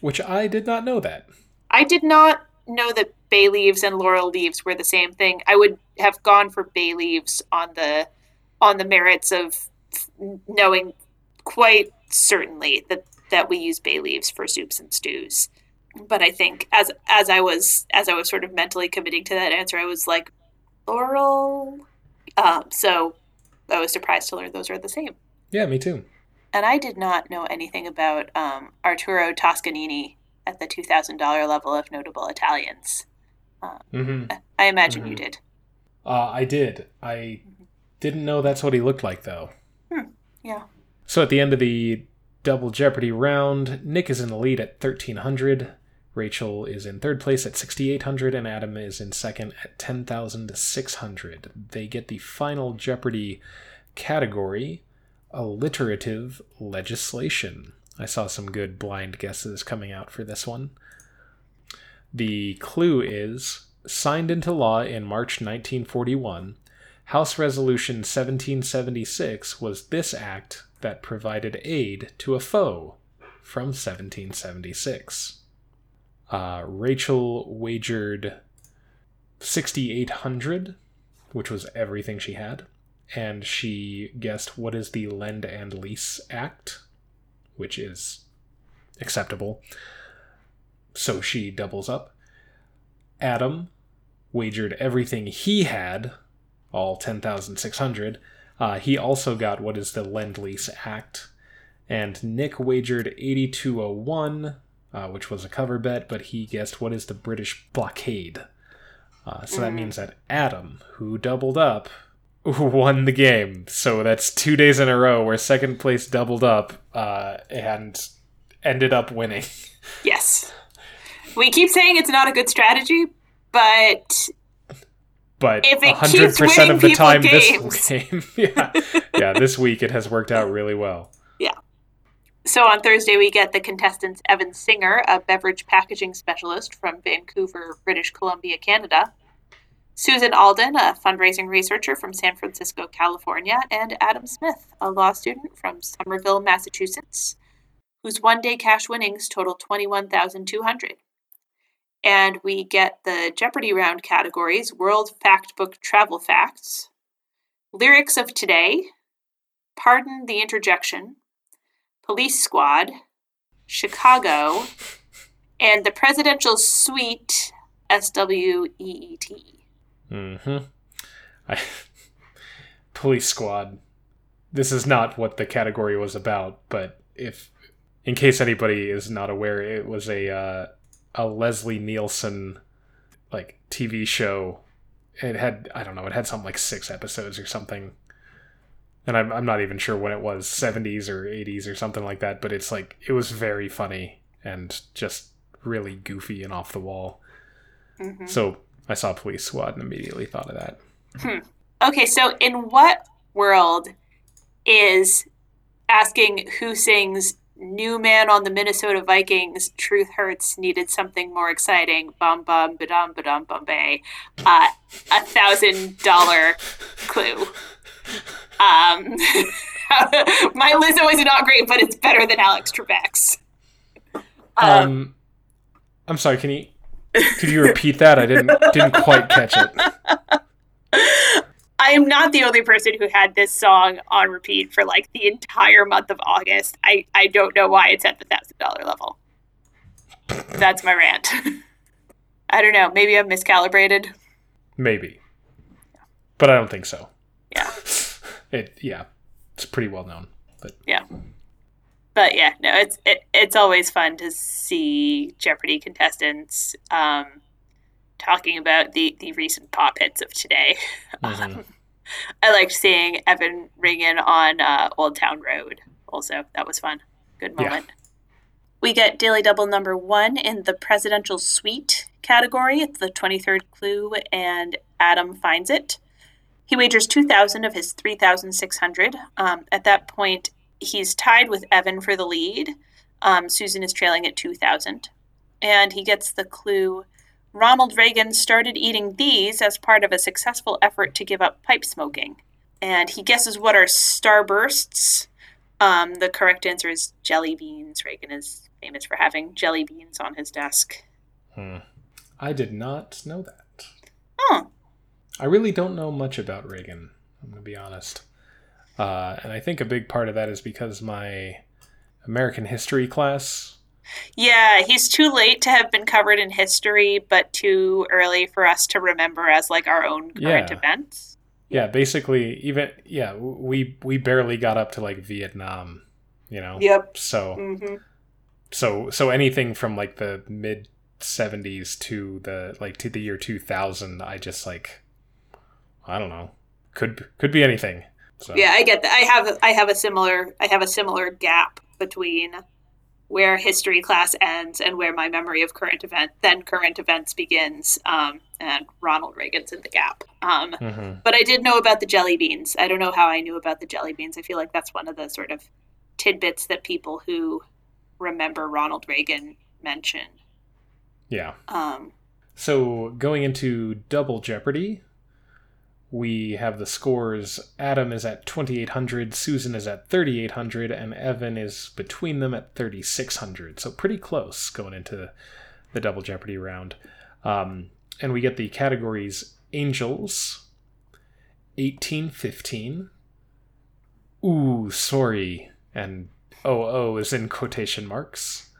Which I did not know that. I did not know that bay leaves and laurel leaves were the same thing. I would have gone for bay leaves on the on the merits of knowing quite certainly that that we use bay leaves for soups and stews. But I think as as I was as I was sort of mentally committing to that answer, I was like laurel. Um, so I was surprised to learn those are the same. Yeah, me too. and I did not know anything about um, Arturo Toscanini at the $2,000 level of notable Italians. Uh, mm-hmm. I imagine Mhm. you did. Uh, I did. I didn't know that's what he looked like, though. Yeah. So at the end of the Double Jeopardy round, Nick is in the lead at 1300, Rachel is in third place at 6800, and Adam is in second at 10600. They get the final Jeopardy category alliterative legislation. I saw some good blind guesses coming out for this one. The clue is signed into law in March 1941. House Resolution 1776 was this act that provided aid to a foe from 1776. Uh, Rachel wagered 6,800, which was everything she had, and she guessed what is the Lend and Lease Act, which is acceptable. So she doubles up. Adam wagered everything he had, all 10,600. Uh, he also got what is the Lend Lease Act. And Nick wagered 8201, uh, which was a cover bet, but he guessed what is the British blockade. Uh, so that Mm. means that Adam, who doubled up, [laughs] won the game. So that's two days in a row where second place doubled up uh, and ended up winning. [laughs] Yes. We keep saying it's not a good strategy, but But If it 100% of the time games. this [laughs] game, yeah, yeah, this week it has worked out really well. So on Thursday, we get the contestants Evan Singer, a beverage packaging specialist from Vancouver, British Columbia, Canada, Susan Alden, a fundraising researcher from San Francisco, California, and Adam Smith, a law student from Somerville, Massachusetts, whose one day cash winnings total 21200 And we get the Jeopardy round categories World Factbook Travel Facts, Lyrics of Today, Pardon the Interjection, Police Squad, Chicago, and the Presidential Suite, S W E E T. hmm I, [laughs] Police Squad. This is not what the category was about, but if, in case anybody is not aware, it was a uh, a Leslie Nielsen like TV show. It had I don't know, it had something like six episodes or something. And I'm I'm not even sure when it was, 70s or 80s or something like that, but it's like it was very funny and just really goofy and off the wall. Mhm. So I saw Police Squad and immediately thought of that. Okay, so in what world is asking who sings New Man on the Minnesota Vikings, Truth Hurts, needed something more exciting, bum bum ba-dum ba-dum bombay, uh, a thousand dollar clue. Um, [laughs] my Lizzo is not great, but it's better than Alex Trebek's. Um, Um, I'm sorry. Can you could you repeat that? I didn't didn't quite catch it. I am not the only person who had this song on repeat for like the entire month of August. I, I don't know why it's at the thousand dollar level. That's my rant. [laughs] I don't know. Maybe I'm miscalibrated. Maybe, but I don't think so. Yeah. It yeah, it's pretty well known. But yeah. But yeah, no, it's it, it's always fun to see Jeopardy contestants um, talking about the, the recent pop hits of today. [laughs] mhm. I liked seeing Evan ring in on uh, Old Town Road. Also, that was fun. Good Yeah. moment. We get Daily Double number one in the Presidential Suite category. It's the 23rd clue, and Adam finds it. He wagers 2,000 of his 3,600. Um, at that point, he's tied with Evan for the lead. Um, Susan is trailing at 2,000. And he gets the clue Ronald Reagan started eating these as part of a successful effort to give up pipe smoking. And he guesses what are starbursts. Um, the correct answer is jelly beans. Reagan is famous for having jelly beans on his desk. Hmm. I did not know that. Oh, I really don't know much about Reagan. I'm gonna be honest, uh, and I think a big part of that is because my American history class. yeah, he's too late to have been covered in history, but too early for us to remember as like our own current Yeah. events. Yeah, basically, even yeah, we we barely got up to like Vietnam you know. Yep. So hmm so so anything from like the mid 70s to the like to the year 2000 i just like i don't know could could be anything so Yeah, I get that. I have I have a similar I have a similar gap between where history class ends and where my memory of current event then current events begins. Um, and Ronald Reagan's in the gap. Um, Mhm. but I did know about the jelly beans. I don't know how I knew about the jelly beans. I feel like that's one of the sort of tidbits that people who remember Ronald Reagan mention. yeah Um, so going into double jeopardy we have the scores. Adam is at 2800 susan is at 3800 and evan is between them at 3600 so pretty close going into the double jeopardy round. Um, and we get the categories angels 1815 ooh sorry. And oo is in quotation marks.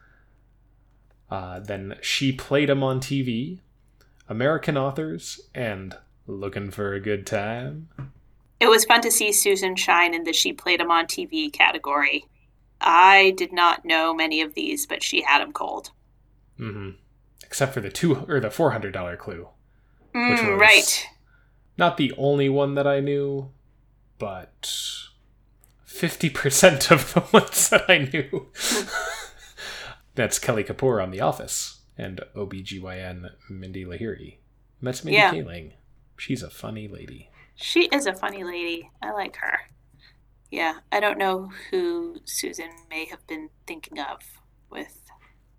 Uh, then she played him on tv american authors and looking for a good time It was fun to see Susan shine in the She Played Him on TV category. I did not know many of these, but she had them cold. hmm except for the two or the $400 clue Which Mm, was- right. not the only one that i knew but 50% of the [laughs] ones that i knew [laughs] that's kelly kapoor on the office and obgyn mindy lahiri and that's mindy Yeah. kaling she's a funny lady She is a funny lady. I like her. Yeah, I don't know who Susan may have been thinking of with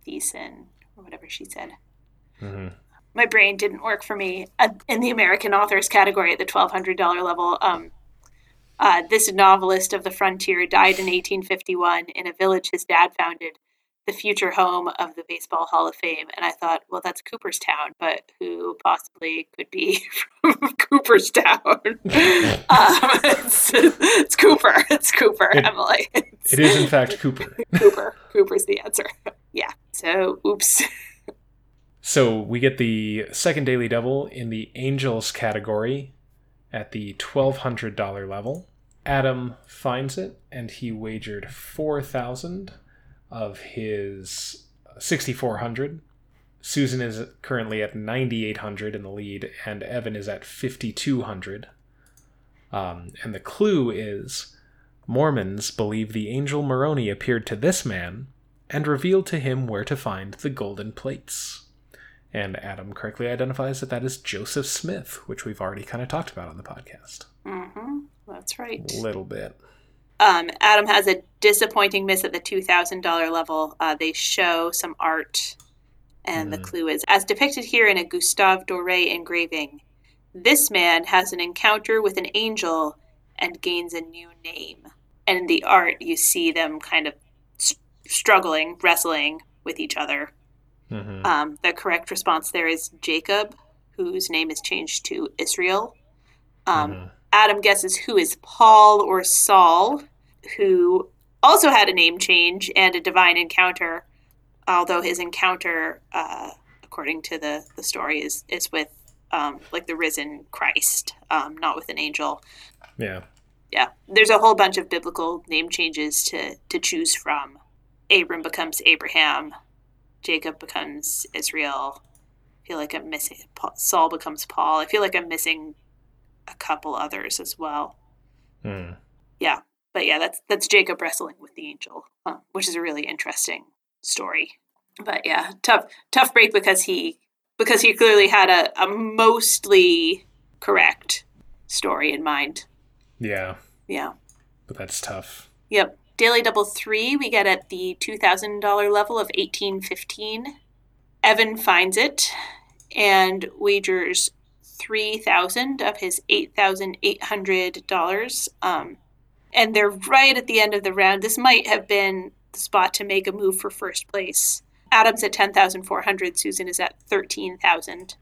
Thiessen or whatever she said. hmm My brain didn't work for me uh, in the American authors category at the twelve hundred dollar level. Um, uh, this novelist of the frontier died in 1851 in a village his dad founded, the future home of the Baseball Hall of Fame. And I thought, well, that's Cooperstown, but who possibly could be [laughs] from Cooperstown? [laughs] um, it's, it's Cooper. It's Cooper, It- Emily. It's it is in fact cooper Cooper. Cooper's the answer. Yeah. So, oops. So we get the second Daily Devil in the Angels category at the $1,200 level. Adam finds it and he wagered 4000 of his 6400 Susan is currently at 9800 in the lead and Evan is at 5200. Um, and the clue is Mormons believe the angel Moroni appeared to this man and revealed to him where to find the golden plates. And Adam correctly identifies that that is Joseph Smith, which we've already kind of talked about on the podcast. Mm-hmm. That's right. A little bit. Um, Adam has a disappointing miss at the $2,000 level. Uh, they show some art, and the Mhm. clue is as depicted here in a Gustave Doré engraving. This man has an encounter with an angel and gains a new name. And in the art, you see them kind of s- struggling, wrestling with each other. hmm Um, the correct response there is Jacob, whose name is changed to Israel. Um, Mhm. Adam guesses who is Paul or Saul, who also had a name change and a divine encounter, although his encounter, uh, according to the, the story, is, is with um, like the risen Christ, um, not with an angel. Yeah. Yeah, there's a whole bunch of biblical name changes to, to choose from. Abram becomes Abraham, Jacob becomes Israel. I feel like I'm missing Paul, Saul becomes Paul. I feel like I'm missing a couple others as well. Mm. But yeah, that's that's Jacob wrestling with the angel, uh, which is a really interesting story. But yeah, tough tough break because he because he clearly had a, a mostly correct story in mind. Yeah. Yeah. But that's tough. Yep. Daily double three we get at the two thousand dollar level of eighteen fifteen. Evan finds it and wagers three thousand of his eight thousand eight hundred dollars. Um, and they're right at the end of the round. This might have been the spot to make a move for first place. Adam's at ten thousand four hundred. Susan is at thirteen thousand.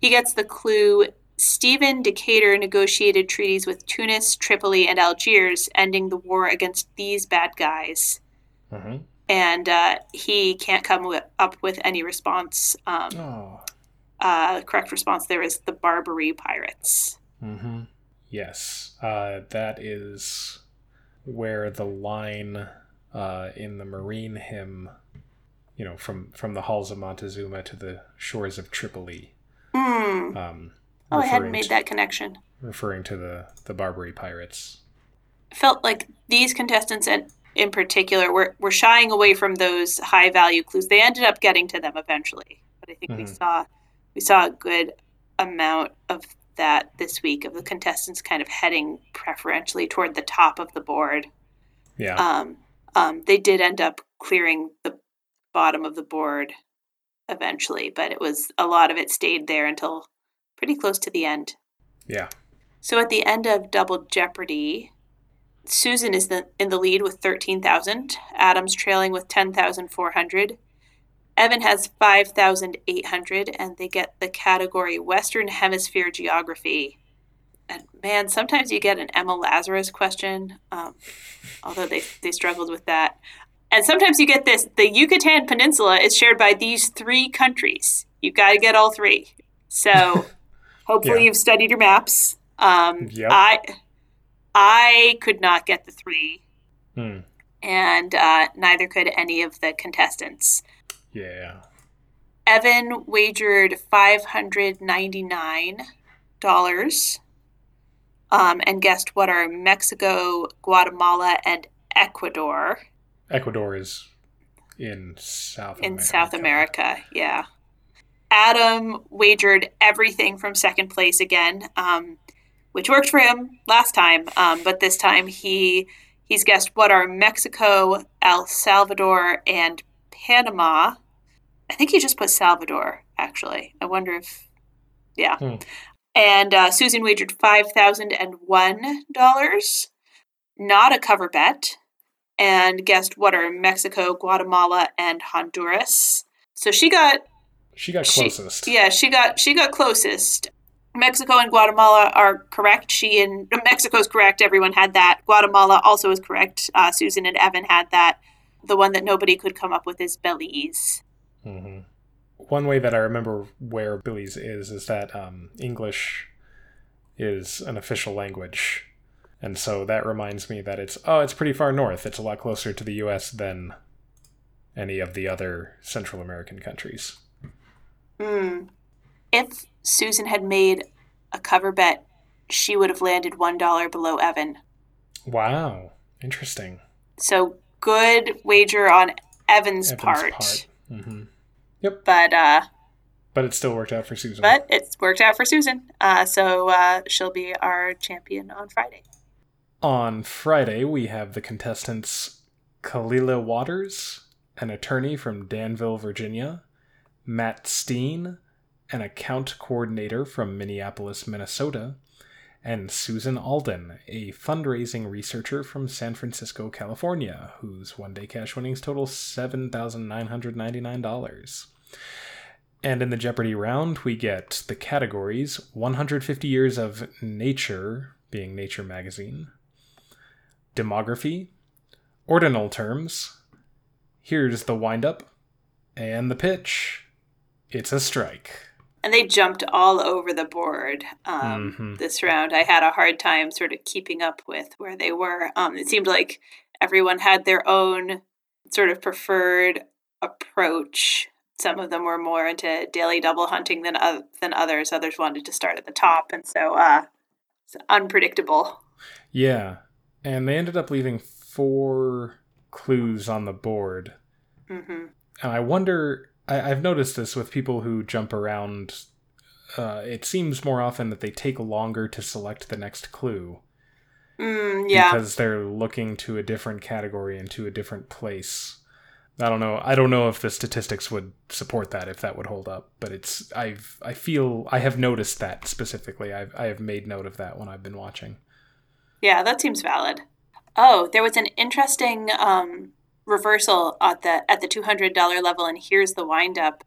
He gets the clue Stephen Decatur negotiated treaties with Tunis, Tripoli, and Algiers, ending the war against these bad guys. hmm And uh, he can't come up with any response. Um, Oh. Uh, correct response there is the Barbary pirates. Mm-hmm. Yes. Uh, that is where the line uh, in the Marine hymn, you know, from from the halls of Montezuma to the shores of Tripoli. Hmm. Um, Oh, I hadn't made to- that connection. referring to the the Barbary pirates. felt like these contestants in, in particular were, were shying away from those high value clues. They ended up getting to them eventually, but I think we Mhm. saw we saw a good amount of that this week of the contestants kind of heading preferentially toward the top of the board. Yeah, Um, um, they did end up clearing the bottom of the board eventually, but it was a lot of it stayed there until pretty close to the end. yeah. So at the end of Double Jeopardy, Susan is the, in the lead with 13,000, Adam's trailing with 10,400. Evan has 5,800 and they get the category Western Hemisphere Geography. And man, sometimes you get an Emma Lazarus question, um, although they, they struggled with that. And sometimes you get this the Yucatan Peninsula is shared by these three countries. You've got to get all three. So [laughs] hopefully Yeah. you've studied your maps. Um, Yep. I I could not get the three, Hmm. and uh, neither could any of the contestants. Yeah. Evan wagered five hundred ninety nine dollars, um, and guessed what are Mexico, Guatemala, and Ecuador Ecuador is in South in America. South America. Yeah. Adam wagered everything from second place again, um, which worked for him last time, um, but this time he he's guessed what are Mexico, El Salvador, and Panama. I think he just put Salvador. Actually, I wonder if, yeah. Hmm. And uh, Susan wagered five thousand and one dollars, not a cover bet, and guessed what are Mexico, Guatemala, and Honduras. So she got She got She- closest. yeah, she got she got closest. Mexico and Guatemala are correct. She and [laughs] Mexico's correct. Everyone had that. Guatemala also is correct. Uh, Susan and Evan had that. The one that nobody could come up with is Belize. Hmm One way that I remember where Belize is is that um, English is an official language, and so that reminds me that it's oh, it's pretty far north. It's a lot closer to the U.S. than any of the other Central American countries. Hmm. If Susan had made a cover bet, she would have landed one dollar below Evan. Wow, interesting. So good wager on Evan's, Evan's part. Hmm But uh, But it still worked out for Susan. but it's worked out for Susan. Uh, so uh, she'll be our champion on Friday. On Friday, we have the contestants Kalila Waters, an attorney from Danville, Virginia, Matt Steen, an account coordinator from Minneapolis, Minnesota, and Susan Alden, a fundraising researcher from San Francisco, California, whose one day cash winnings total $7,999. And in the Jeopardy round, we get the categories 150 Years of Nature, being Nature Magazine, demography, ordinal terms. Here's the windup and the pitch. It's a strike. And they jumped all over the board um, Mhm. this round. I had a hard time sort of keeping up with where they were. Um, it seemed like everyone had their own sort of preferred approach. Some of them were more into daily double hunting than uh, than others. Others wanted to start at the top, and so uh, it's unpredictable. Yeah, and they ended up leaving four clues on the board. hmm And I wonder, I, I've noticed this with people who jump around. Uh, it seems more often that they take longer to select the next clue Mm, yeah, because they're looking to a different category and to a different place. I don't know. I don't know if the statistics would support that, if that would hold up. But it's I've I feel I have noticed that specifically. I've I have made note of that when I've been watching. Yeah, that seems valid. Oh, there was an interesting um, reversal at the at the two hundred dollar level, and here's the windup.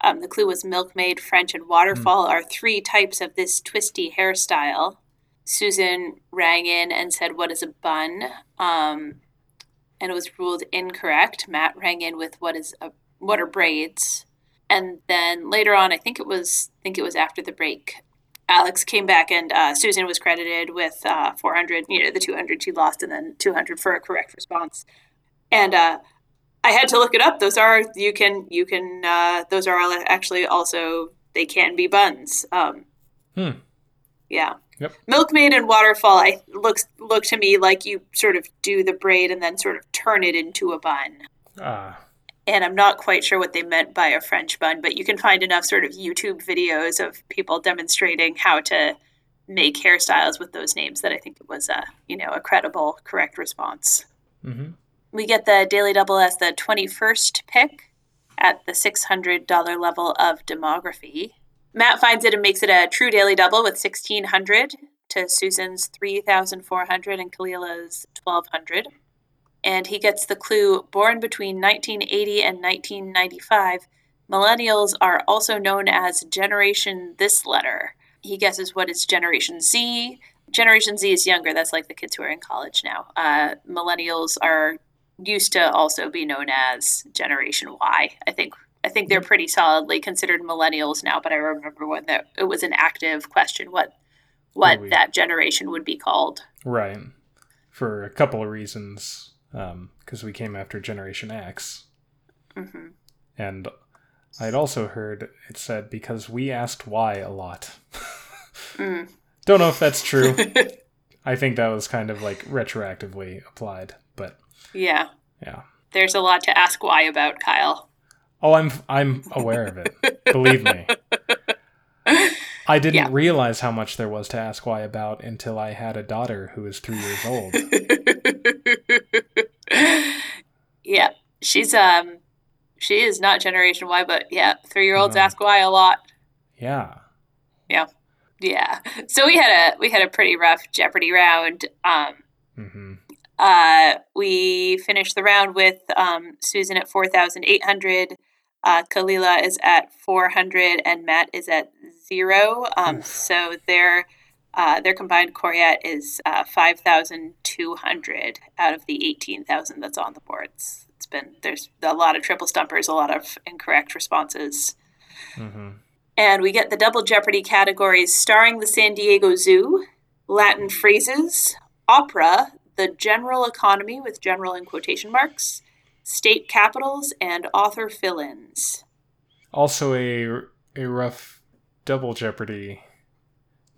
Um, the clue was milkmaid, French, and waterfall are three types of this twisty hairstyle. Susan rang in and said, "What is a bun?" Um, and it was ruled incorrect. Matt rang in with, "What is a what are braids?" And then later on, I think it was I think it was after the break. Alex came back and uh, Susan was credited with uh, 400, you know, the 200 she lost and then 200 for a correct response. And uh, I had to look it up. Those are you can you can uh, those are actually also they can be buns. Um, Hmm. Yeah. Yep. Milkmaid and Waterfall, I looks look to me like you sort of do the braid and then sort of turn it into a bun. Ah, And I'm not quite sure what they meant by a French bun, but you can find enough sort of YouTube videos of people demonstrating how to make hairstyles with those names that I think it was a you know a credible, correct response. hmm We get the Daily Double as the 21st pick at the $600 level of demography. Matt finds it and makes it a true Daily Double with 1600 to Susan's 3400 and Kalila's 1200. And he gets the clue born between 1980 and 1995. Millennials are also known as Generation This Letter. He guesses what is Generation Z. Generation Z is younger. That's like the kids who are in college now. Uh, millennials are used to also be known as Generation Y. I think I think they're pretty solidly considered millennials now. But I remember when the, it was an active question what what we- that generation would be called. right. For a couple of reasons, because we came after Generation X, hmm and I'd also heard it said because we asked why a lot. Mm. Don't know if that's true. [laughs] I think that was kind of like retroactively applied, but yeah, yeah. there's a lot to ask why about, Kyle. Oh, I'm I'm aware of it. Believe me. I didn't Yeah. realize how much there was to ask why about until I had a daughter who is three years old. [laughs] yeah, she's um, she is not Generation Y, but yeah, three year olds No. ask why a lot. Yeah. Yeah, Yeah. so we had a we had a pretty rough Jeopardy round. Um, hmm uh, we finished the round with um, Susan at four thousand eight hundred. Uh, Kalila is at four hundred, and Matt is at zero. Um, so their uh, their combined Coryat is uh, five thousand two hundred out of the eighteen thousand that's on the boards. It's been there's a lot of triple stumpers, a lot of incorrect responses. hmm And we get the double Jeopardy categories starring the San Diego Zoo, Latin phrases, opera, the general economy with general in quotation marks, state capitals, and author fill ins. Also a a rough double Jeopardy.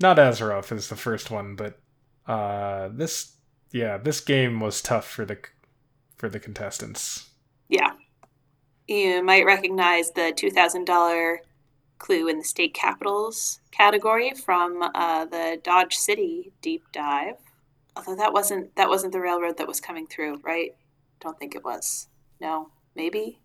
Not as rough as the first one, but uh this yeah, this game was tough for the for the contestants. Yeah. You might recognize the $2,000 clue in the state capitals category from uh, the Dodge City deep dive. Although that wasn't that wasn't the railroad that was coming through, right? Don't think it was. No, maybe.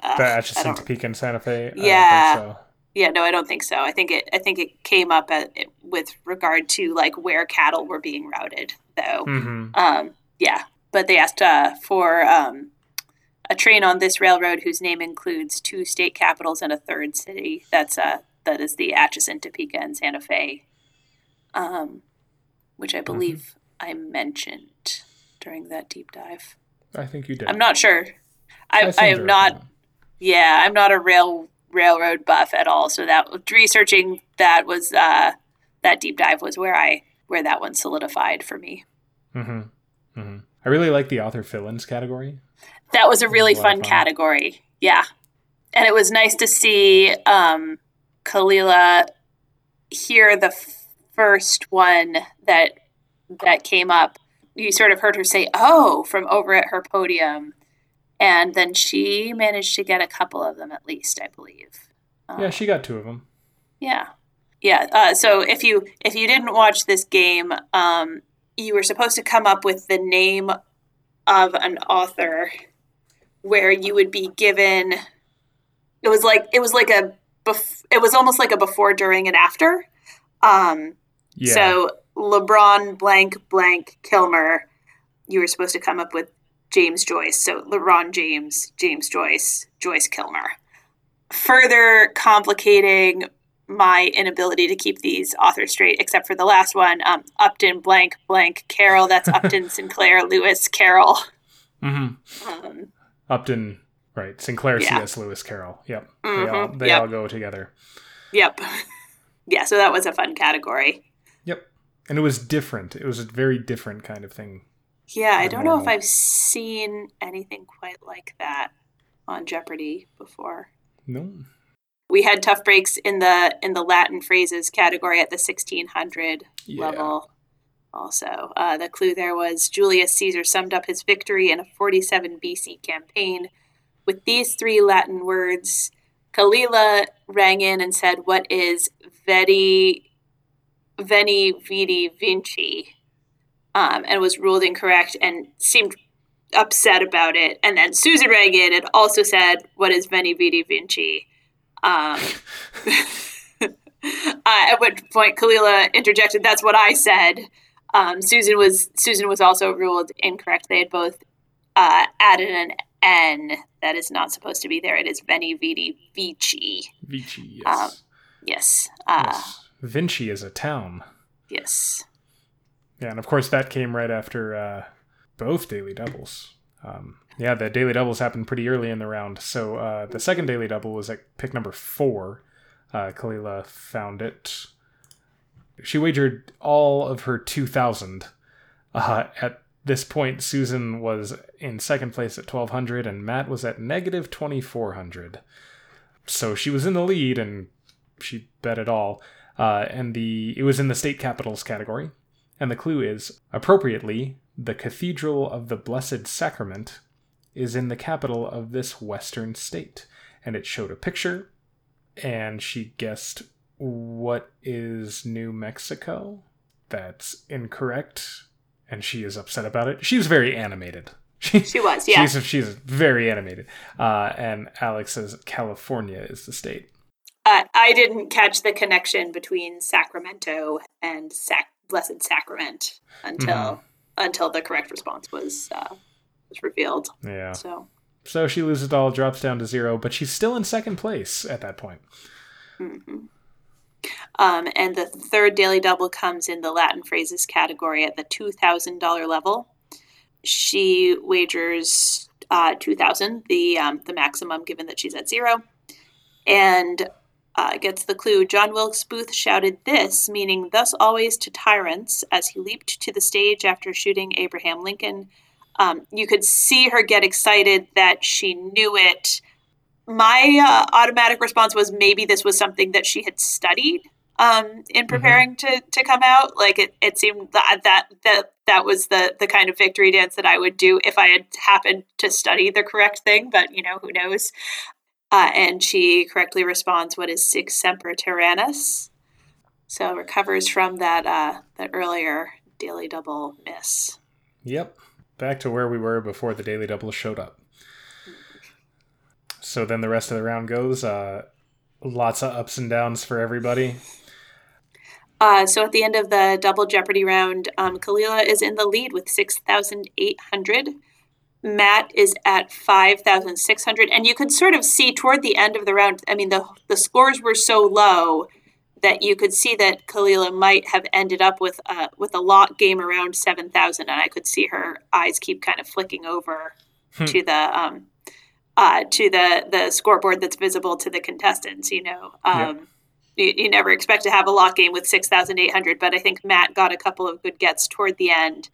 Uh, The Atchison, Topeka, and Santa Fe. I don't think Yeah. so. Yeah, no, I don't think so. I think it. I think it came up at, with regard to like where cattle were being routed, though. hmm Um, yeah, but they asked uh, for um, a train on this railroad whose name includes two state capitals and a third city. That's uh, that is the Atchison, Topeka, and Santa Fe, um, which I believe I mentioned during that deep dive. I think you did. I'm not sure. I, I am not. Yeah, I'm not a rail railroad buff at all. So that researching that was uh, that deep dive was where I where that one solidified for me. Mm-hmm. Mm-hmm. I really like the author fill-ins category. That was a really a fun fun. category. Yeah, and it was nice to see um, Kalila hear the f- first one that that came up. You sort of heard her say "oh" from over at her podium, and then she managed to get a couple of them at least, I believe. Yeah, Um, she got two of them. Yeah, yeah. Uh, so if you if you didn't watch this game, um, you were supposed to come up with the name of an author, where you would be given. It was like it was like a. Bef- it was almost like a before, during, and after. Um, Yeah. So LeBron blank blank Kilmer, you were supposed to come up with James Joyce. So LeBron James, James Joyce, Joyce Kilmer. Further complicating my inability to keep these authors straight, except for the last one, um, Upton blank blank Carroll. That's Upton [laughs] Sinclair Lewis Carroll. hmm Um, Upton, right? Sinclair, Yeah. C.S. Lewis, Carroll. Yep. They all Mhm, they yep. all go together. yep. [laughs] Yeah, so that was a fun category. And it was different. It was a very different kind of thing Yeah, I don't know if I've seen anything quite like that on Jeopardy before. No. We had tough breaks in the in the Latin phrases category at the 1600 Yeah. level. Also, uh, the clue there was Julius Caesar summed up his victory in a 47 BC campaign with these three Latin words. Kalila rang in and said, "What is vedi, veni, vidi, vinci?" Um, and was ruled incorrect and seemed upset about it. And then Susan Reagan had also said, "What is veni, vidi, vinci?" Um, [laughs] uh, at which point Kalila interjected, "That's what I said." Um, Susan was Susan was also ruled incorrect. They had both uh, added an N that is not supposed to be there. It is Veni Vidi Vici. Vici, yes. Um, Yes. Uh, yes. Vinci is a town. yes. Yeah, and of course that came right after uh, both daily doubles. Um, yeah, the daily doubles happened pretty early in the round. So uh, the second daily double was at pick number four. Uh, Kalila found it. She wagered all of her 2,000. Uh, at this point, Susan was in second place at 1,200, and Matt was at negative 2,400. So she was in the lead, and she bet it all. Uh, and the it was in the state capitals category. And the clue is appropriately, the Cathedral of the Blessed Sacrament is in the capital of this western state. And it showed a picture, and she guessed what is New Mexico? That's incorrect, and she is upset about it. She was very animated. [laughs] She was, yeah. She's, she's very animated. Uh, and Alex says California is the state. Uh, I didn't catch the connection between Sacramento and Sac- Blessed Sacrament until Mhm. until the correct response was uh, was revealed. Yeah. So So she loses it all, drops down to zero, but she's still in second place at that point. mhm. Um, and the third daily double comes in the Latin phrases category at the two thousand dollar level. She wagers uh, two thousand, the um, the maximum, given that she's at zero, and uh, gets the clue. John Wilkes Booth shouted this, meaning "thus always to tyrants," as he leaped to the stage after shooting Abraham Lincoln. Um, you could see her get excited that she knew it. My uh, automatic response was maybe this was something that she had studied um, in preparing to, to come out. Like it, it seemed that, that that that was the the kind of victory dance that I would do if I had happened to study the correct thing. But you know, who knows? Uh, and she correctly responds, "What is Sic Semper Tyrannis?" So recovers from that uh, that earlier daily double miss. Yep. Back to where we were before the Daily Double showed up. So then the rest of the round goes. Uh, lots of ups and downs for everybody. Uh, so at the end of the double Jeopardy round, um, Kalila is in the lead with 6,800. Matt is at 5,600. And you could sort of see toward the end of the round, I mean, the, the scores were so low that you could see that Kalila might have ended up with a, with a lock game around 7,000. And I could see her eyes keep kind of flicking over Hmm. to the. Um, uh, to the the scoreboard that's visible to the contestants, you know, um, you, you never expect to have a lock game with 6,800, but I think Matt got a couple of good gets toward the end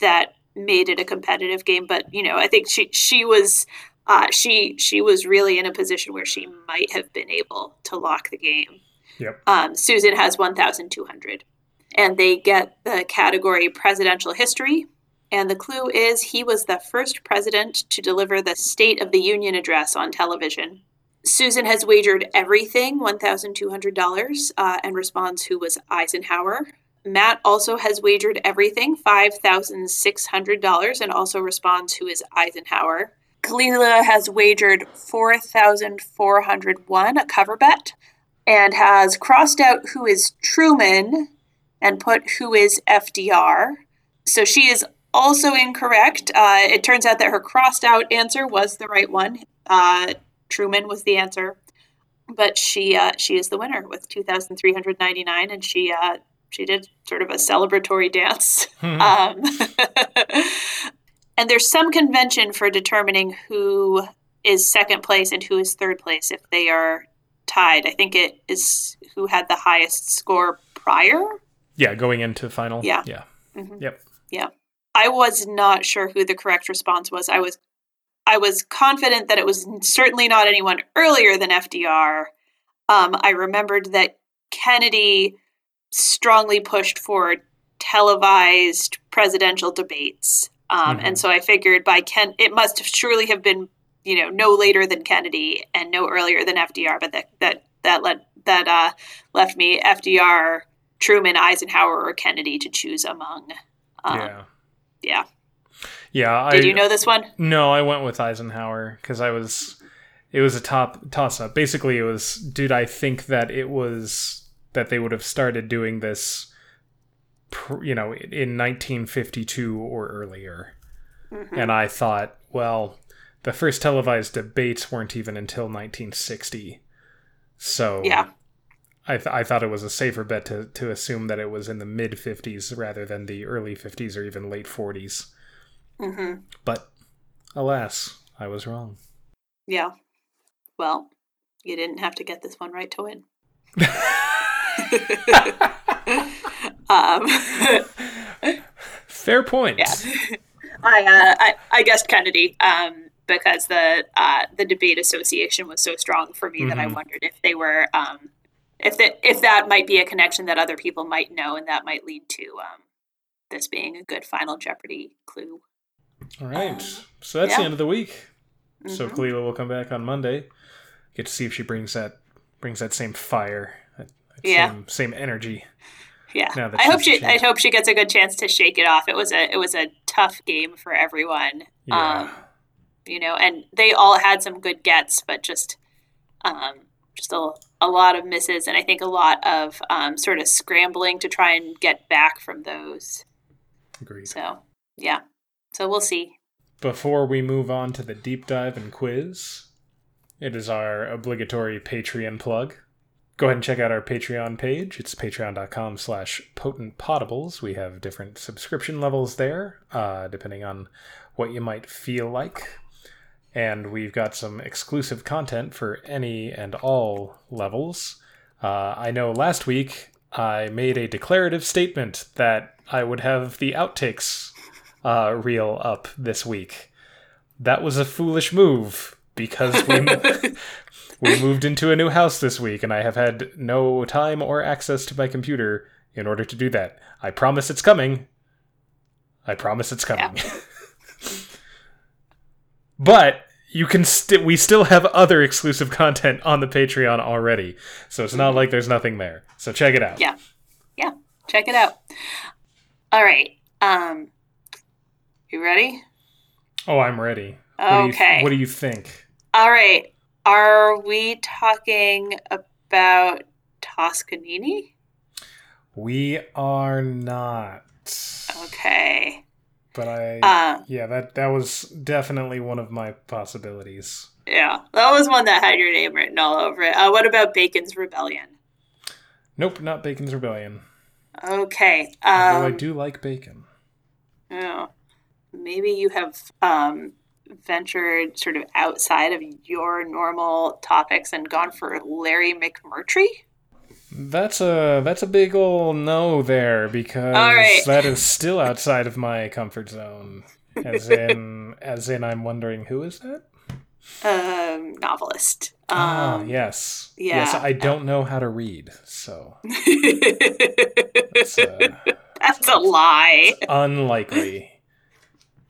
that made it a competitive game. But, you know, I think she, she was, uh, she, she was really in a position where she might have been able to lock the game. Yep. Um, Susan has 1,200 and they get the category presidential history. And the clue is he was the first president to deliver the State of the Union address on television. Susan has wagered everything, $1,200, uh, and responds who was Eisenhower. Matt also has wagered everything, $5,600, and also responds who is Eisenhower. Kalila has wagered 4,401, a cover bet, and has crossed out who is Truman and put who is FDR. So she is also incorrect. Uh, it turns out that her crossed out answer was the right one. Uh, Truman was the answer, but she uh, she is the winner with two thousand three hundred ninety nine, and she uh, she did sort of a celebratory dance. [laughs] Um, [laughs] and there's some convention for determining who is second place and who is third place if they are tied. I think it is who had the highest score prior. Yeah, going into final. Yeah. Yeah. Mhm. Yep. Yeah. I was not sure who the correct response was. I was I was confident that it was certainly not anyone earlier than FDR. Um, I remembered that Kennedy strongly pushed for televised presidential debates, um, mm-hmm. and so I figured by Ken, it must have surely have been you know no later than Kennedy and no earlier than FDR, but that that that led that uh, left me FDR, Truman, Eisenhower, or Kennedy to choose among. Um, yeah. Yeah. Yeah. Did I, you know this one? No, I went with Eisenhower because I was. It was a top toss up. Basically, it was. Did I think that it was that they would have started doing this, you know, in 1952 or earlier? Mm-hmm. And I thought, well, the first televised debates weren't even until 1960. So yeah, I, th- I thought it was a safer bet to, to assume that it was in the mid 50s rather than the early 50s or even late 40s. Mm-hmm. But alas, I was wrong. Yeah. Well, you didn't have to get this one right to win. [laughs] um, Fair point. Yeah. I, uh, I, I guessed Kennedy um, because the uh, the debate association was so strong for me mm-hmm. that I mm-hmm. wondered if they were um, if that if that might be a connection that other people might know, and that might lead to um, this being a good Final Jeopardy clue. All right, so that's yeah. the end of the week. Mm-hmm. So Kalila will come back on Monday. Get to see if she brings that brings that same fire, yeah, same, same energy. Yeah, I hope she. I hope she gets a good chance to shake it off. It was a. It was a tough game for everyone. Yeah. Um, you know, and they all had some good gets, but just, um, just a, a lot of misses, and I think a lot of um, sort of scrambling to try and get back from those. Agreed. So yeah, so we'll see. Before we move on to the deep dive and quiz, it is our obligatory Patreon plug. Go ahead and check out our Patreon page. It's patreon.com slash potentpodables. We have different subscription levels there, uh, depending on what you might feel like and we've got some exclusive content for any and all levels. Uh, I know last week I made a declarative statement that I would have the outtakes uh, reel up this week. That was a foolish move because we, [laughs] we moved into a new house this week and I have had no time or access to my computer in order to do that. I promise it's coming. I promise it's coming. Yeah. [laughs] But you can still we still have other exclusive content on the Patreon already. So it's not mm-hmm. like there's nothing there. So check it out. Yeah. Yeah. Check it out. All right. Um you ready? Oh, I'm ready. Okay. What do you, what do you think? All right. Are we talking about Toscanini? We are not. Okay but I uh, yeah that that was definitely one of my possibilities. Yeah, that was one that had your name written all over it. Uh, what about Bacon's Rebellion? Nope, not Bacon's Rebellion. Okay. Um, Although I do like bacon. Yeah, maybe you have um, ventured sort of outside of your normal topics and gone for Larry McMurtry. That's a that's a big old no there because right. that is still outside of my comfort zone. As in, [laughs] as in, I'm wondering who is that? Um, novelist. Ah, um, ah, yes, yeah. Yes, I don't know how to read, so [laughs] that's, uh, that's a lie. unlikely.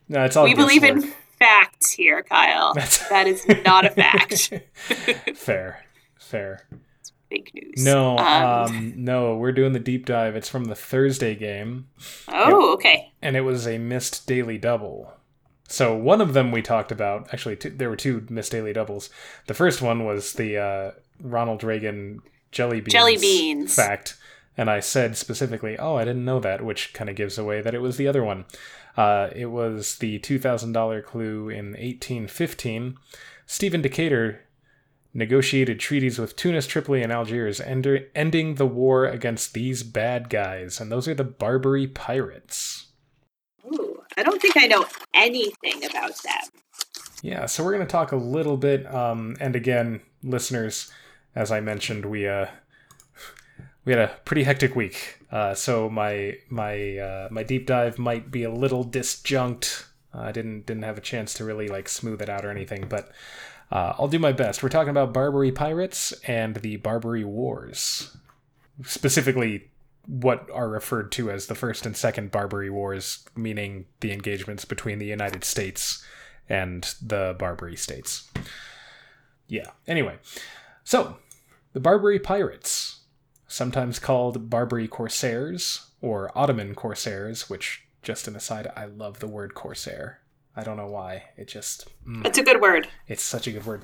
No, it's all. We believe in facts here, Kyle. That's... that is not a fact. [laughs] fair, fair fake news. No, um, um, no, we're doing the deep dive. It's from the Thursday game. Oh, okay. And it was a missed daily double. So one of them we talked about. Actually, two, there were two missed daily doubles. The first one was the uh, Ronald Reagan jelly beans, jelly beans fact, and I said specifically, "Oh, I didn't know that," which kind of gives away that it was the other one. Uh, it was the two thousand dollar clue in eighteen fifteen. Stephen Decatur negotiated treaties with Tunis, Tripoli, and Algiers, ender- ending the war against these bad guys. And those are the Barbary pirates. Ooh, I don't think I know anything about them. Yeah, so we're going to talk a little bit. Um, and again, listeners, as I mentioned, we uh, we had a pretty hectic week. Uh, so my my uh, my deep dive might be a little disjunct. I didn't didn't have a chance to really like smooth it out or anything, but uh, I'll do my best. We're talking about Barbary pirates and the Barbary Wars, specifically what are referred to as the first and second Barbary Wars, meaning the engagements between the United States and the Barbary states. Yeah. Anyway, so the Barbary pirates, sometimes called Barbary corsairs or Ottoman corsairs, which just an aside, I love the word corsair. I don't know why. It just mm, it's a good word. It's such a good word.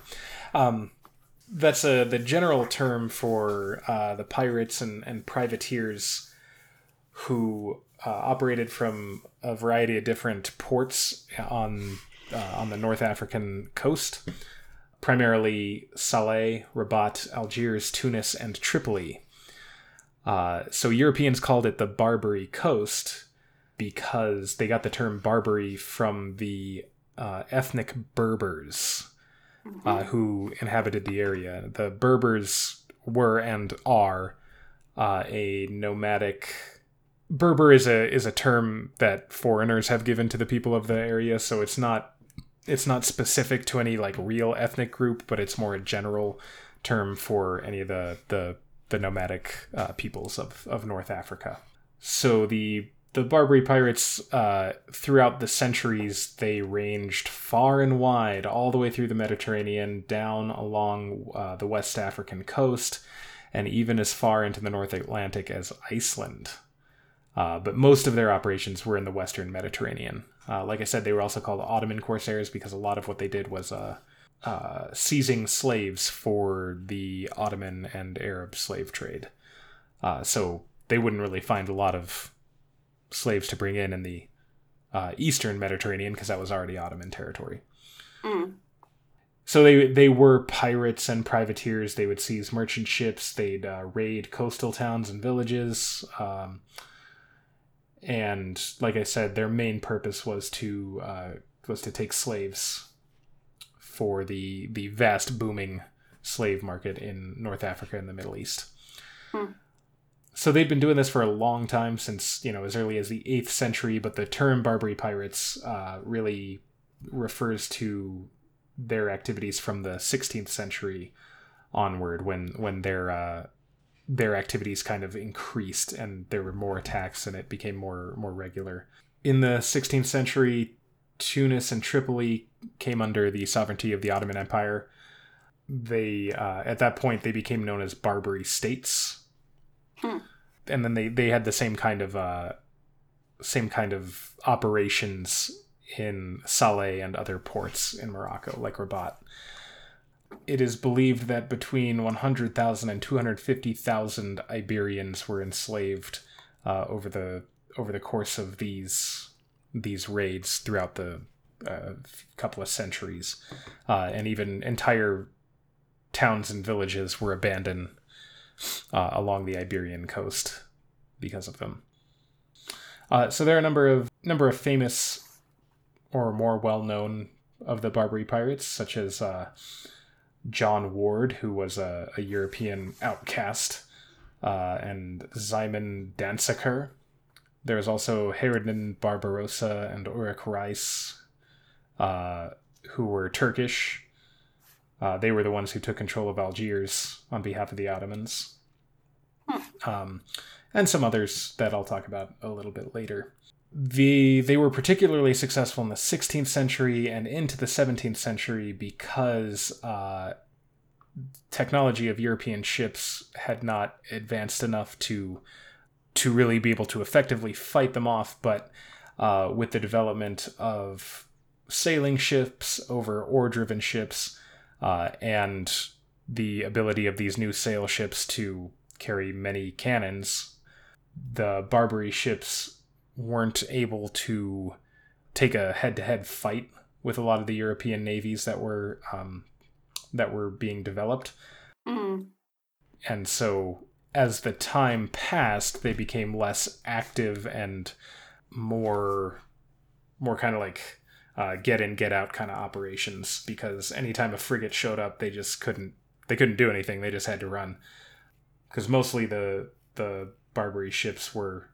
Um, that's a, the general term for uh, the pirates and, and privateers who uh, operated from a variety of different ports on uh, on the North African coast, primarily Salé, Rabat, Algiers, Tunis, and Tripoli. Uh, so Europeans called it the Barbary Coast because they got the term Barbary from the uh, ethnic Berbers mm-hmm. uh, who inhabited the area. The Berbers were and are uh, a nomadic. Berber is a is a term that foreigners have given to the people of the area, so it's not it's not specific to any like real ethnic group, but it's more a general term for any of the the the nomadic uh, peoples of of North Africa. So the the Barbary pirates, uh, throughout the centuries, they ranged far and wide, all the way through the Mediterranean, down along uh, the West African coast, and even as far into the North Atlantic as Iceland. Uh, but most of their operations were in the Western Mediterranean. Uh, like I said, they were also called Ottoman corsairs because a lot of what they did was uh, uh, seizing slaves for the Ottoman and Arab slave trade. so they wouldn't really find a lot of slaves to bring in in the uh, eastern Mediterranean because that was already Ottoman territory. Mm. So they they were pirates and privateers. They would seize merchant ships. They'd uh, raid coastal towns and villages. Um, and like I said, their main purpose was to uh, was to take slaves for the the vast booming slave market in North Africa and the Middle East. Hmm so they'd been doing this for a long time since you know as early as the 8th century but the term barbary pirates uh, really refers to their activities from the 16th century onward when when their uh, their activities kind of increased and there were more attacks and it became more more regular in the 16th century tunis and tripoli came under the sovereignty of the ottoman empire they uh, at that point they became known as barbary states Hmm. And then they they had the same kind of uh, same kind of operations in Salé and other ports in Morocco, like Rabat. It is believed that between 100,000 and 250,000 Iberians were enslaved uh, over the over the course of these these raids throughout the uh, couple of centuries, uh, and even entire towns and villages were abandoned uh, along the Iberian coast because of them. Uh, so there are a number of number of famous or more well known of the Barbary pirates, such as uh, John Ward, who was a, a European outcast, uh, and Simon Danseker. There was also Hayreddin Barbarossa and Ulrich Reis, uh, who were Turkish uh, they were the ones who took control of Algiers on behalf of the Ottomans. Hmm. Um, and some others that I'll talk about a little bit later. The they were particularly successful in the 16th century and into the 17th century because uh, technology of European ships had not advanced enough to to really be able to effectively fight them off. But uh, with the development of sailing ships over oar-driven ships, uh, and the ability of these new sail ships to carry many cannons, the Barbary ships weren't able to take a head-to-head fight with a lot of the European navies that were um, that were being developed. Mm. And so, as the time passed, they became less active and more more kind of like uh, get in get out kind of operations because anytime a frigate showed up they just couldn't they couldn't do anything they just had to run because mostly the the Barbary ships were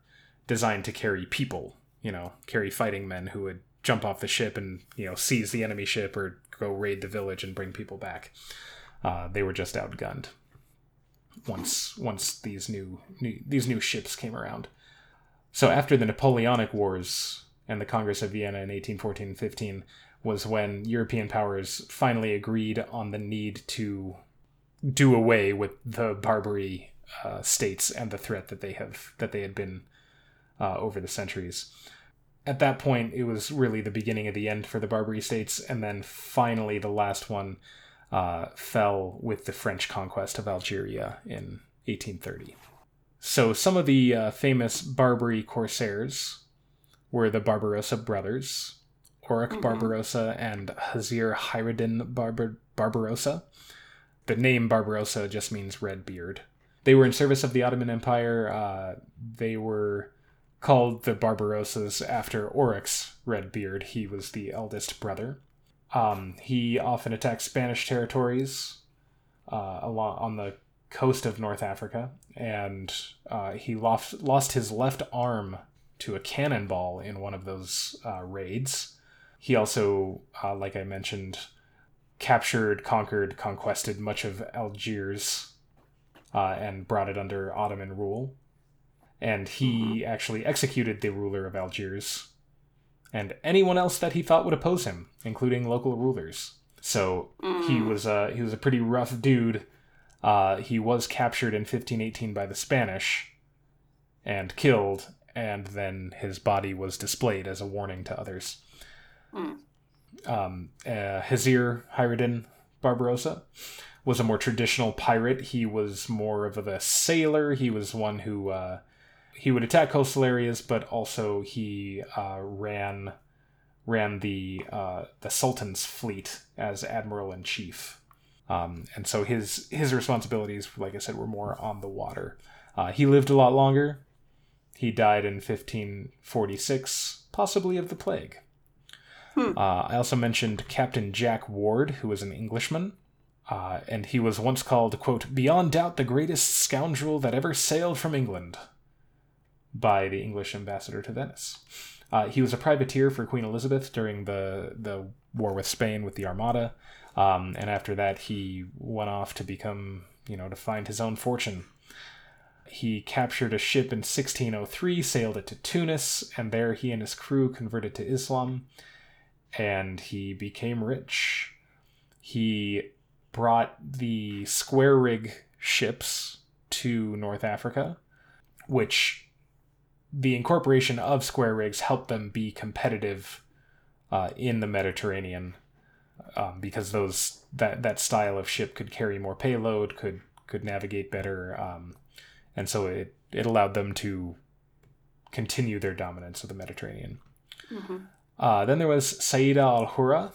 designed to carry people, you know, carry fighting men who would jump off the ship and you know seize the enemy ship or go raid the village and bring people back. Uh, they were just outgunned once once these new, new these new ships came around. So after the Napoleonic Wars and the Congress of Vienna in 1814 and 15 was when European powers finally agreed on the need to do away with the Barbary uh, states and the threat that they have that they had been uh, over the centuries. At that point, it was really the beginning of the end for the Barbary states, and then finally the last one uh, fell with the French conquest of Algeria in 1830. So some of the uh, famous Barbary corsairs were the Barbarossa brothers, Oric mm-hmm. Barbarossa and Hazir Hayreddin Barbar- Barbarossa. The name Barbarossa just means red beard. They were in service of the Ottoman Empire. Uh, they were called the Barbarossas after Oric's red beard. He was the eldest brother. Um, he often attacked Spanish territories uh, along on the coast of North Africa, and uh, he lost lost his left arm to a cannonball in one of those uh, raids. He also, uh, like I mentioned, captured, conquered, conquested much of Algiers uh, and brought it under Ottoman rule. And he actually executed the ruler of Algiers and anyone else that he thought would oppose him, including local rulers. So mm. he was a he was a pretty rough dude. Uh, he was captured in 1518 by the Spanish and killed, and then his body was displayed as a warning to others. Mm. Um, uh, Hazir Hayreddin Barbarossa was a more traditional pirate. He was more of a sailor. He was one who uh, he would attack coastal areas, but also he uh, ran ran the uh, the Sultan's fleet as admiral in chief. Um, and so his his responsibilities, like I said, were more on the water. Uh, he lived a lot longer. He died in 1546, possibly of the plague. Hmm. Uh, I also mentioned Captain Jack Ward, who was an Englishman. Uh, and he was once called, quote, beyond doubt the greatest scoundrel that ever sailed from England, by the English ambassador to Venice. Uh, he was a privateer for Queen Elizabeth during the, the war with Spain with the Armada. Um, and after that, he went off to become, you know, to find his own fortune. He captured a ship in 1603, sailed it to Tunis, and there he and his crew converted to Islam, and he became rich. He brought the square rig ships to North Africa, which the incorporation of square rigs helped them be competitive uh, in the Mediterranean um, because those that that style of ship could carry more payload, could could navigate better, um, and so it it allowed them to continue their dominance of the Mediterranean. Mm-hmm. Uh, then there was Sayyida al Hurra.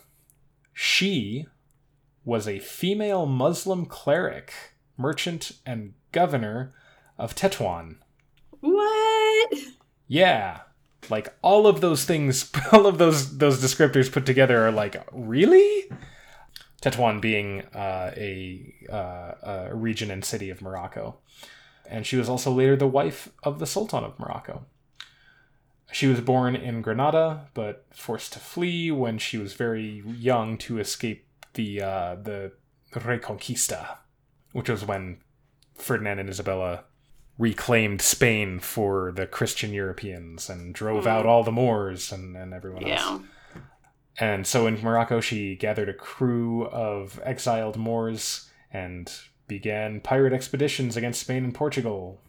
She was a female Muslim cleric, merchant, and governor of Tetuan. What? Yeah. Like all of those things, [laughs] all of those those descriptors put together are like, really? Tetuan being uh, a, uh, a region and city of Morocco. And she was also later the wife of the Sultan of Morocco. She was born in Granada, but forced to flee when she was very young to escape the uh, the Reconquista, which was when Ferdinand and Isabella reclaimed Spain for the Christian Europeans and drove mm. out all the Moors and, and everyone yeah. else. And so in Morocco, she gathered a crew of exiled Moors and began pirate expeditions against Spain and Portugal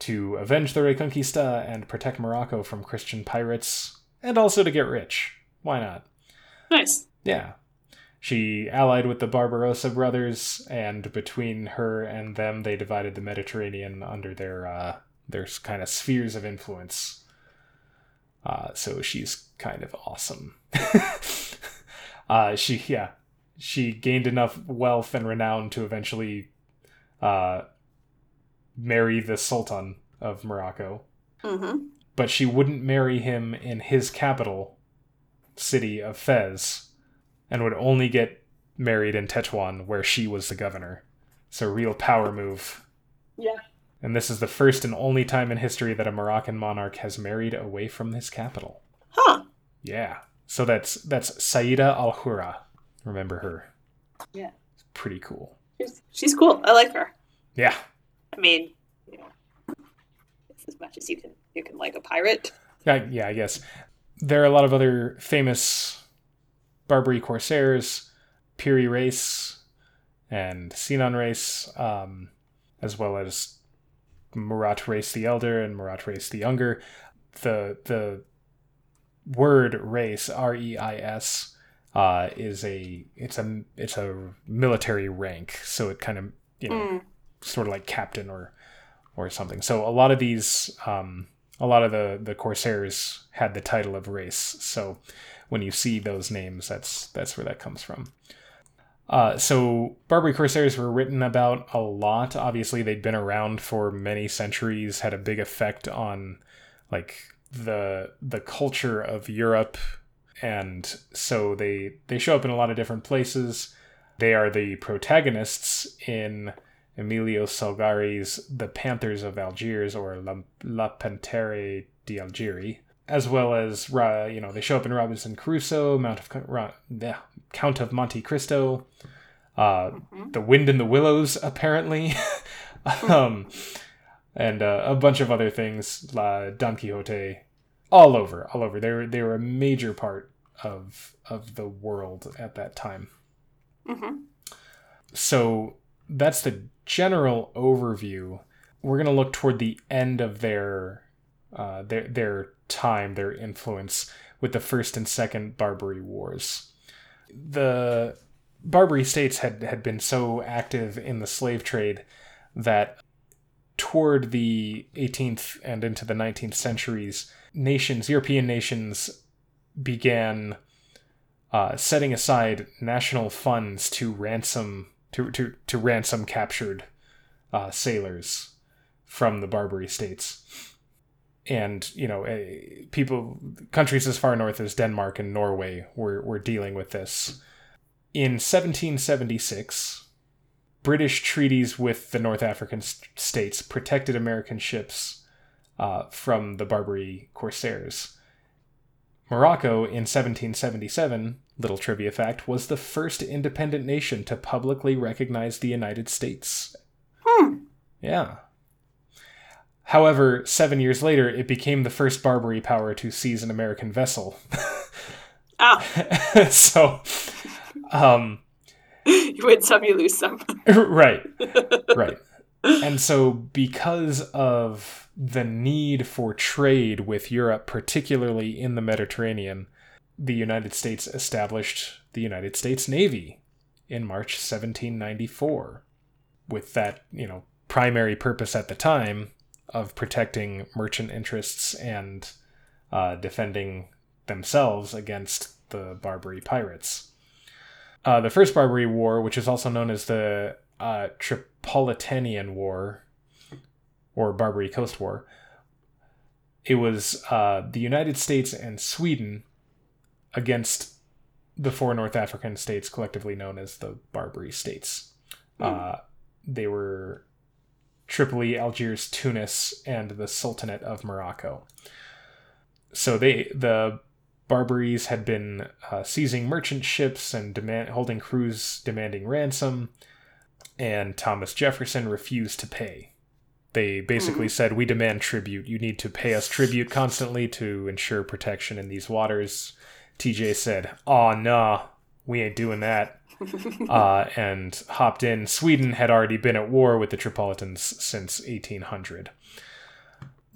to avenge the Reconquista and protect Morocco from Christian pirates, and also to get rich. Why not? Nice. Yeah. She allied with the Barbarossa brothers, and between her and them, they divided the Mediterranean under their uh, their kind of spheres of influence. Uh, so she's kind of awesome. [laughs] uh, she yeah, she gained enough wealth and renown to eventually uh, marry the Sultan of Morocco. Mm-hmm. But she wouldn't marry him in his capital city of Fez and would only get married in Tetuan, where she was the governor. So real power move. Yeah. And this is the first and only time in history that a Moroccan monarch has married away from his capital. Huh. Yeah. So that's that's Sayyida Al Hurra. Remember her? Yeah. Pretty cool. She's, she's cool. I like her. Yeah. I mean, you know, as much as you can you can like a pirate. Yeah, yeah, I guess. There are a lot of other famous Barbary corsairs, Piri Reis, and Sinan Reis, um, as well as Murat Reis the Elder and Murat Reis the Younger. The the word reis R E I S uh, is a it's a it's a military rank, so it kind of you know Mm. sort of like captain or or something. So a lot of these um, a lot of the the corsairs had the title of reis. So when you see those names, that's that's where that comes from. Uh, so Barbary Corsairs were written about a lot. Obviously, they'd been around for many centuries, had a big effect on like the the culture of Europe, and so they they show up in a lot of different places. They are the protagonists in Emilio Salgari's The Panthers of Algiers or La, La Pantere di Algeri, as well as Ra- you know they show up in Robinson Crusoe, Mount of yeah, Count of Monte Cristo, uh, Mhm. The Wind in the Willows, apparently, [laughs] um, and uh, a bunch of other things, La Don Quixote, all over, all over. They were they were a major part of of the world at that time Mhm. so that's the general overview. We're gonna look toward the end of their uh, their their time, their influence with the first and second Barbary Wars. The Barbary states had had been so active in the slave trade that toward the 18th and into the 19th centuries, nations, European nations, began uh, setting aside national funds to ransom to to, to ransom captured uh, sailors from the Barbary states, and you know eh, people countries as far north as Denmark and Norway were were dealing with this. In 1776, British treaties with the North African st- states protected American ships uh, from the Barbary corsairs. Morocco in 1777, little trivia fact, was the first independent nation to publicly recognize the United States. Hmm. Yeah. However, seven years later, it became the first Barbary power to seize an American vessel. Ah, [laughs] so, um, [laughs] you win some, you lose some. [laughs] right, right. And so, because of the need for trade with Europe, particularly in the Mediterranean, the United States established the United States Navy in March 1794 with that, you know, primary purpose at the time of protecting merchant interests and uh, defending themselves against the Barbary pirates. Uh, the First Barbary War, which is also known as the uh, Tripolitanian War or Barbary Coast War, it was uh, the United States and Sweden against the four North African states, collectively known as the Barbary States. Uh, they were Tripoli, Algiers, Tunis, and the Sultanate of Morocco. So they the Barbaries had been uh, seizing merchant ships and demand, holding crews demanding ransom, and Thomas Jefferson refused to pay. They basically said, "We demand tribute. You need to pay us tribute constantly to ensure protection in these waters." TJ said, "Aw, nah, we ain't doing that." [laughs] uh, and hopped in. Sweden had already been at war with the Tripolitans since 1800.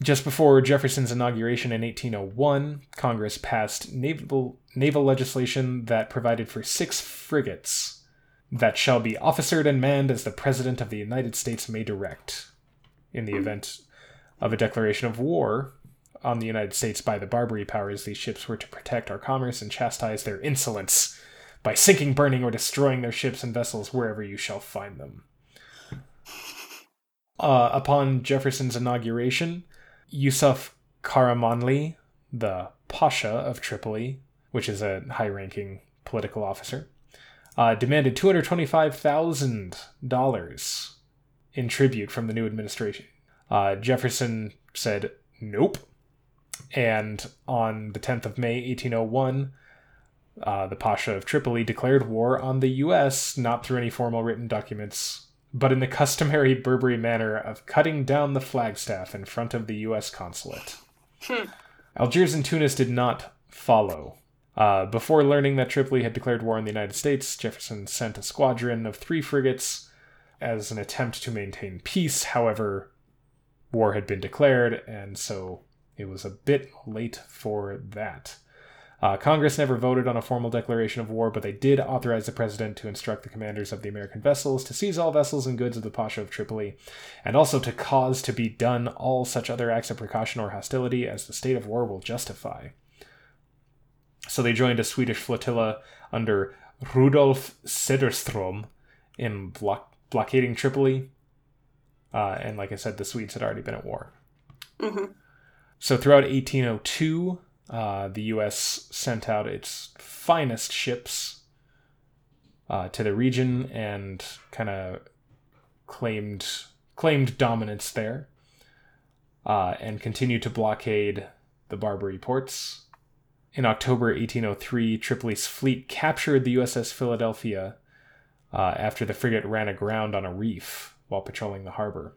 Just before Jefferson's inauguration in 1801, Congress passed naval, naval legislation that provided for six frigates that shall be officered and manned as the President of the United States may direct. In the event of a declaration of war on the United States by the Barbary powers, these ships were to protect our commerce and chastise their insolence by sinking, burning, or destroying their ships and vessels wherever you shall find them. Uh, upon Jefferson's inauguration, Yusuf Karamanli, the Pasha of Tripoli, which is a high ranking political officer, uh, demanded $225,000 in tribute from the new administration. Uh, Jefferson said nope. And on the 10th of May, 1801, uh, the Pasha of Tripoli declared war on the U.S., not through any formal written documents, but in the customary Barbary manner of cutting down the flagstaff in front of the U.S. consulate. Algiers and Tunis did not follow. Uh, before learning that Tripoli had declared war on the United States, Jefferson sent a squadron of three frigates as an attempt to maintain peace. However, war had been declared, and so it was a bit late for that. Uh, Congress never voted on a formal declaration of war, but they did authorize the president to instruct the commanders of the American vessels to seize all vessels and goods of the Pasha of Tripoli, and also to cause to be done all such other acts of precaution or hostility as the state of war will justify. So they joined a Swedish flotilla under Rudolf Cederström in block- blockading Tripoli. Uh, and like I said, the Swedes had already been at war. Mm-hmm. So throughout 1802, uh, the U.S. sent out its finest ships uh, to the region and kind of claimed claimed dominance there, uh, and continued to blockade the Barbary ports. In October 1803, Tripoli's fleet captured the USS Philadelphia uh, after the frigate ran aground on a reef while patrolling the harbor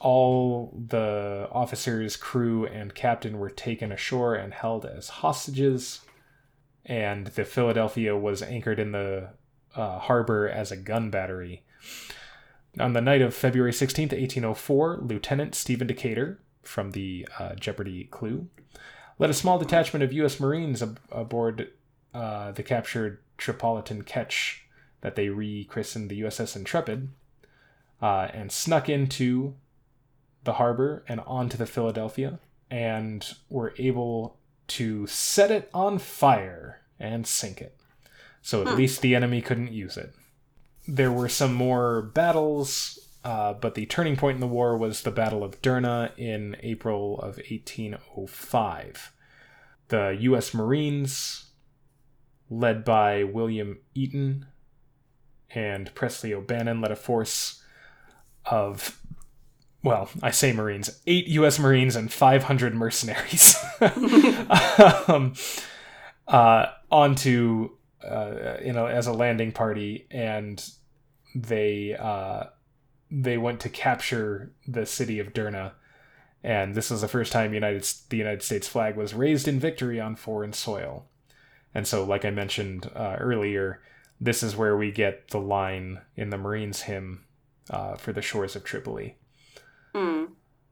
all the officers, crew, and captain were taken ashore and held as hostages. And the Philadelphia was anchored in the uh, harbor as a gun battery. On the night of February 16th, 1804, Lieutenant Stephen Decatur from the uh, Jeopardy Clue led a small detachment of U.S. Marines ab- aboard uh, the captured Tripolitan ketch that they rechristened the USS Intrepid uh, and snuck into the harbor and onto the Philadelphia and were able to set it on fire and sink it. So at Hmm. least the enemy couldn't use it. There were some more battles, uh, but the turning point in the war was the Battle of Derna in April of 1805. The U.S. Marines, led by William Eaton and Presley O'Bannon, led a force of well, I say Marines, eight U.S. Marines and 500 mercenaries. [laughs] Um, uh, onto, uh, you know, as a landing party, and they uh, they went to capture the city of Derna, and this was the first time United the United States flag was raised in victory on foreign soil, and so, like I mentioned uh, earlier, this is where we get the line in the Marines hymn uh, for the shores of Tripoli Mm.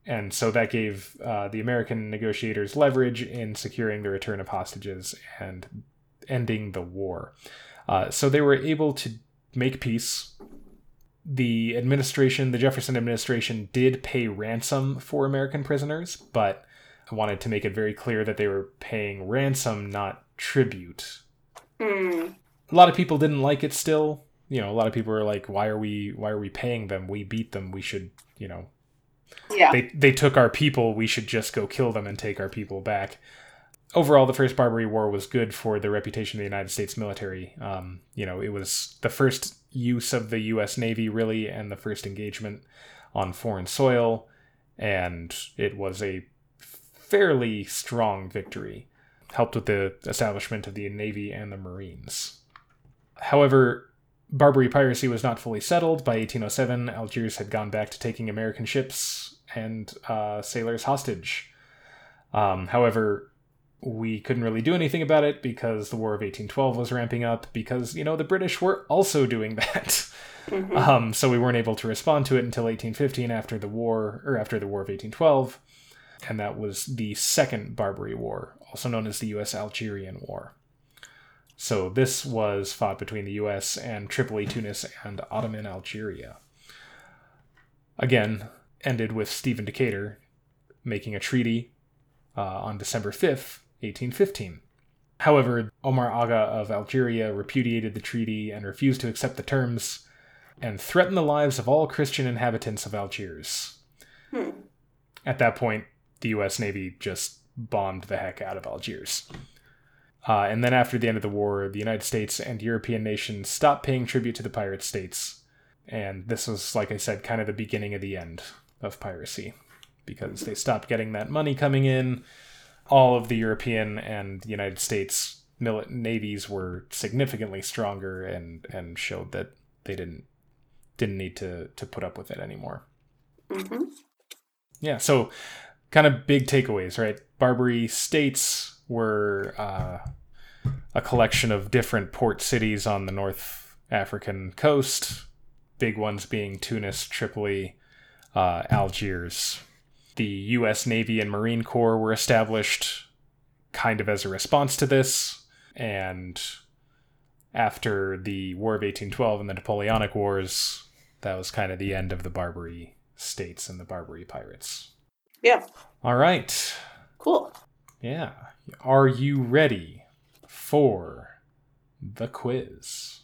and so that gave uh, the American negotiators leverage in securing the return of hostages and ending the war. Uh, so they were able to make peace. The administration, the Jefferson administration, did pay ransom for American prisoners, but I wanted to make it very clear that they were paying ransom, not tribute. Mm. A lot of people didn't like it still. You know, a lot of people were like, "Why are we? Why are we paying them? We beat them. We should, you know, Yeah. they they took our people we should just go kill them and take our people back. Overall the first barbary war was good for the reputation of the united states military. Um, you know it was the first use of the us navy really and the first engagement on foreign soil and it was a fairly strong victory. Helped with the establishment of the navy and the marines. However Barbary piracy was not fully settled. By 1807, Algiers had gone back to taking American ships and uh, sailors hostage. Um, however, we couldn't really do anything about it because the War of 1812 was ramping up, because, you know, the British were also doing [laughs] that. Mhm. Um, so we weren't able to respond to it until 1815 after the war, or after the War of 1812. And that was the Second Barbary War, also known as the U.S. Algerian War. So this was fought between the U.S. and Tripoli, Tunis, and Ottoman Algeria. Again, ended with Stephen Decatur making a treaty uh, on December 5th, 1815. However, Omar Aga of Algeria repudiated the treaty and refused to accept the terms and threatened the lives of all Christian inhabitants of Algiers. Hmm. At that point, the U.S. Navy just bombed the heck out of Algiers. Uh, and then after the end of the war, the United States and European nations stopped paying tribute to the pirate states. And this was, like I said, kind of the beginning of the end. of piracy because they stopped getting that money coming in. All of the European and United States mil- navies were significantly stronger and and showed that they didn't didn't need to to put up with it anymore. Mm-hmm. Yeah, so kind of big takeaways, right? Barbary states were uh, a collection of different port cities on the North African coast, big ones being Tunis, Tripoli, uh, Algiers. The U.S. Navy and Marine Corps were established kind of as a response to this, and after the War of 1812 and the Napoleonic Wars, that was kind of the end of the Barbary states and the Barbary pirates. Yeah. All right. Cool. Yeah. Are you ready for the quiz?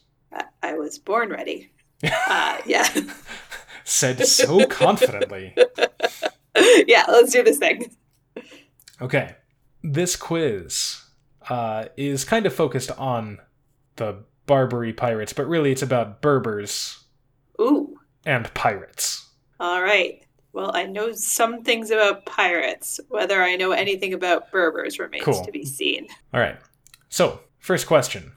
I, was born ready. [laughs] Uh, yeah. [laughs] Said so confidently. [laughs] yeah, let's do this thing. Okay. This quiz uh, is kind of focused on the Barbary pirates, but really it's about Berbers Ooh. and pirates. All right. Well, I know some things about pirates. Whether I know anything about Berbers remains Cool. to be seen. All right. So, first question.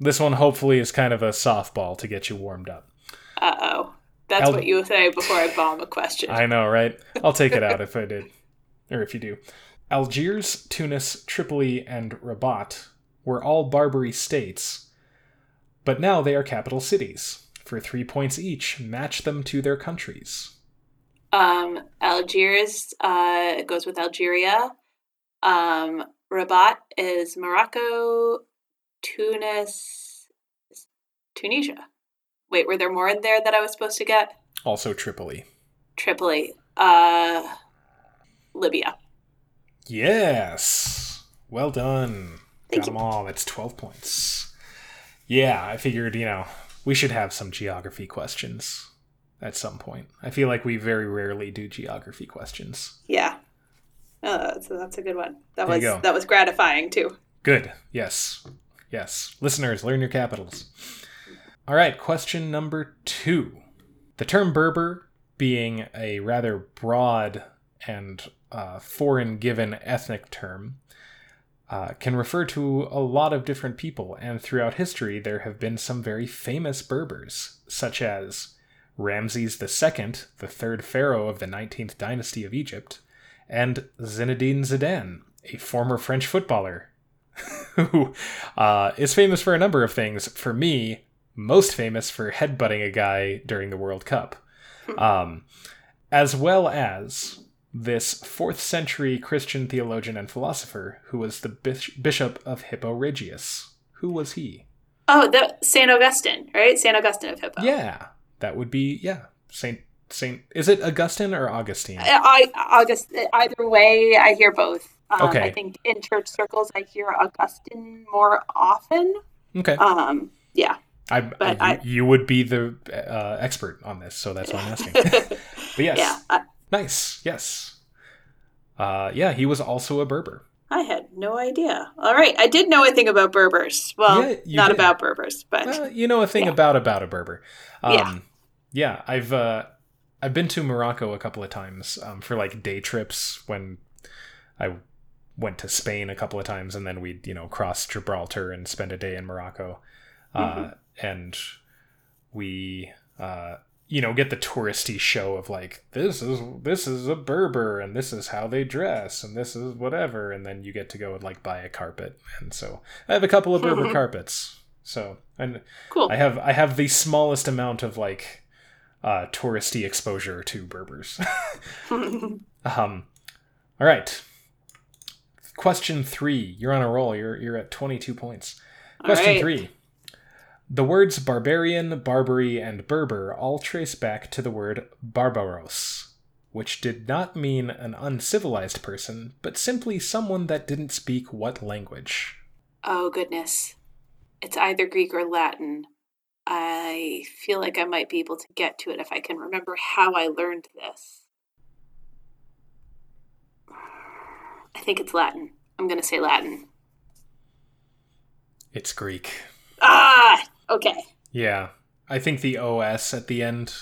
This one hopefully is kind of a softball to get you warmed up. Uh oh. That's Al- what you would say before I bomb a question. I know, right? I'll take it out if I did. Or if you do. Algiers, Tunis, Tripoli, and Rabat were all Barbary states, but now they are capital cities. For three points each, match them to their countries. Um, Algiers uh, goes with Algeria. Um, Rabat is Morocco. Tunis, Tunisia. Wait, were there more in there that I was supposed to get? Also Tripoli. Tripoli. Uh, Libya. Yes! Well done. Thank Got them all. That's 12 points. Yeah, I figured, you know, we should have some geography questions at some point. I feel like we very rarely do geography questions. Yeah. Oh, that's, that's a good one. That There was that was gratifying too. Good. Yes. Yes. Listeners, learn your capitals. All right, question number two. The term Berber, being a rather broad and uh, foreign given ethnic term, uh, can refer to a lot of different people, and throughout history, there have been some very famous Berbers, such as Ramses II, the third pharaoh of the 19th dynasty of Egypt, and Zinedine Zidane, a former French footballer [laughs] who uh, is famous for a number of things. For me, most famous for headbutting a guy during the World Cup, um, as well as this fourth century Christian theologian and philosopher who was the bis- bishop of Hippo Regius. Who was he? Oh, the Saint Augustine, right? Saint Augustine of Hippo. Yeah, that would be yeah Saint Saint. Is it Augustine or Augustine? I, August. Either way, I hear both. Um, Okay. I think in church circles, I hear Augustine more often. Okay, Um, yeah. I, but I- I- you would be the uh, expert on this, so that's why I'm asking. [laughs] but yes, Yeah, I, nice. Yes, uh, yeah, he was also a Berber. I had no idea. All right, I did know a thing about Berbers. Well, Yeah, not did. about Berbers, but Well, you know a thing Yeah. about about a Berber. Um, Yeah. yeah, I've uh, I've been to Morocco a couple of times um, for like day trips when I went to Spain a couple of times, and then we'd you know cross Gibraltar and spend a day in Morocco, uh, and we uh, you know get the touristy show of like this is this is a Berber and this is how they dress and this is whatever, and then you get to go and like buy a carpet, and so I have a couple of Berber [laughs] carpets. So and cool. I have I have the smallest amount of like uh, touristy exposure to Berbers. [laughs] [laughs] um, all right. Question three. You're on a roll. You're you're at 22 points. Question right. three. The words barbarian, Barbary, and Berber all trace back to the word barbaros, which did not mean an uncivilized person, but simply someone that didn't speak what language? Oh goodness. It's either Greek or Latin. I feel like I might be able to get to it if I can remember how I learned this. I think it's Latin. I'm going to say Latin. It's Greek. Ah, okay. Yeah. I think the OS at the end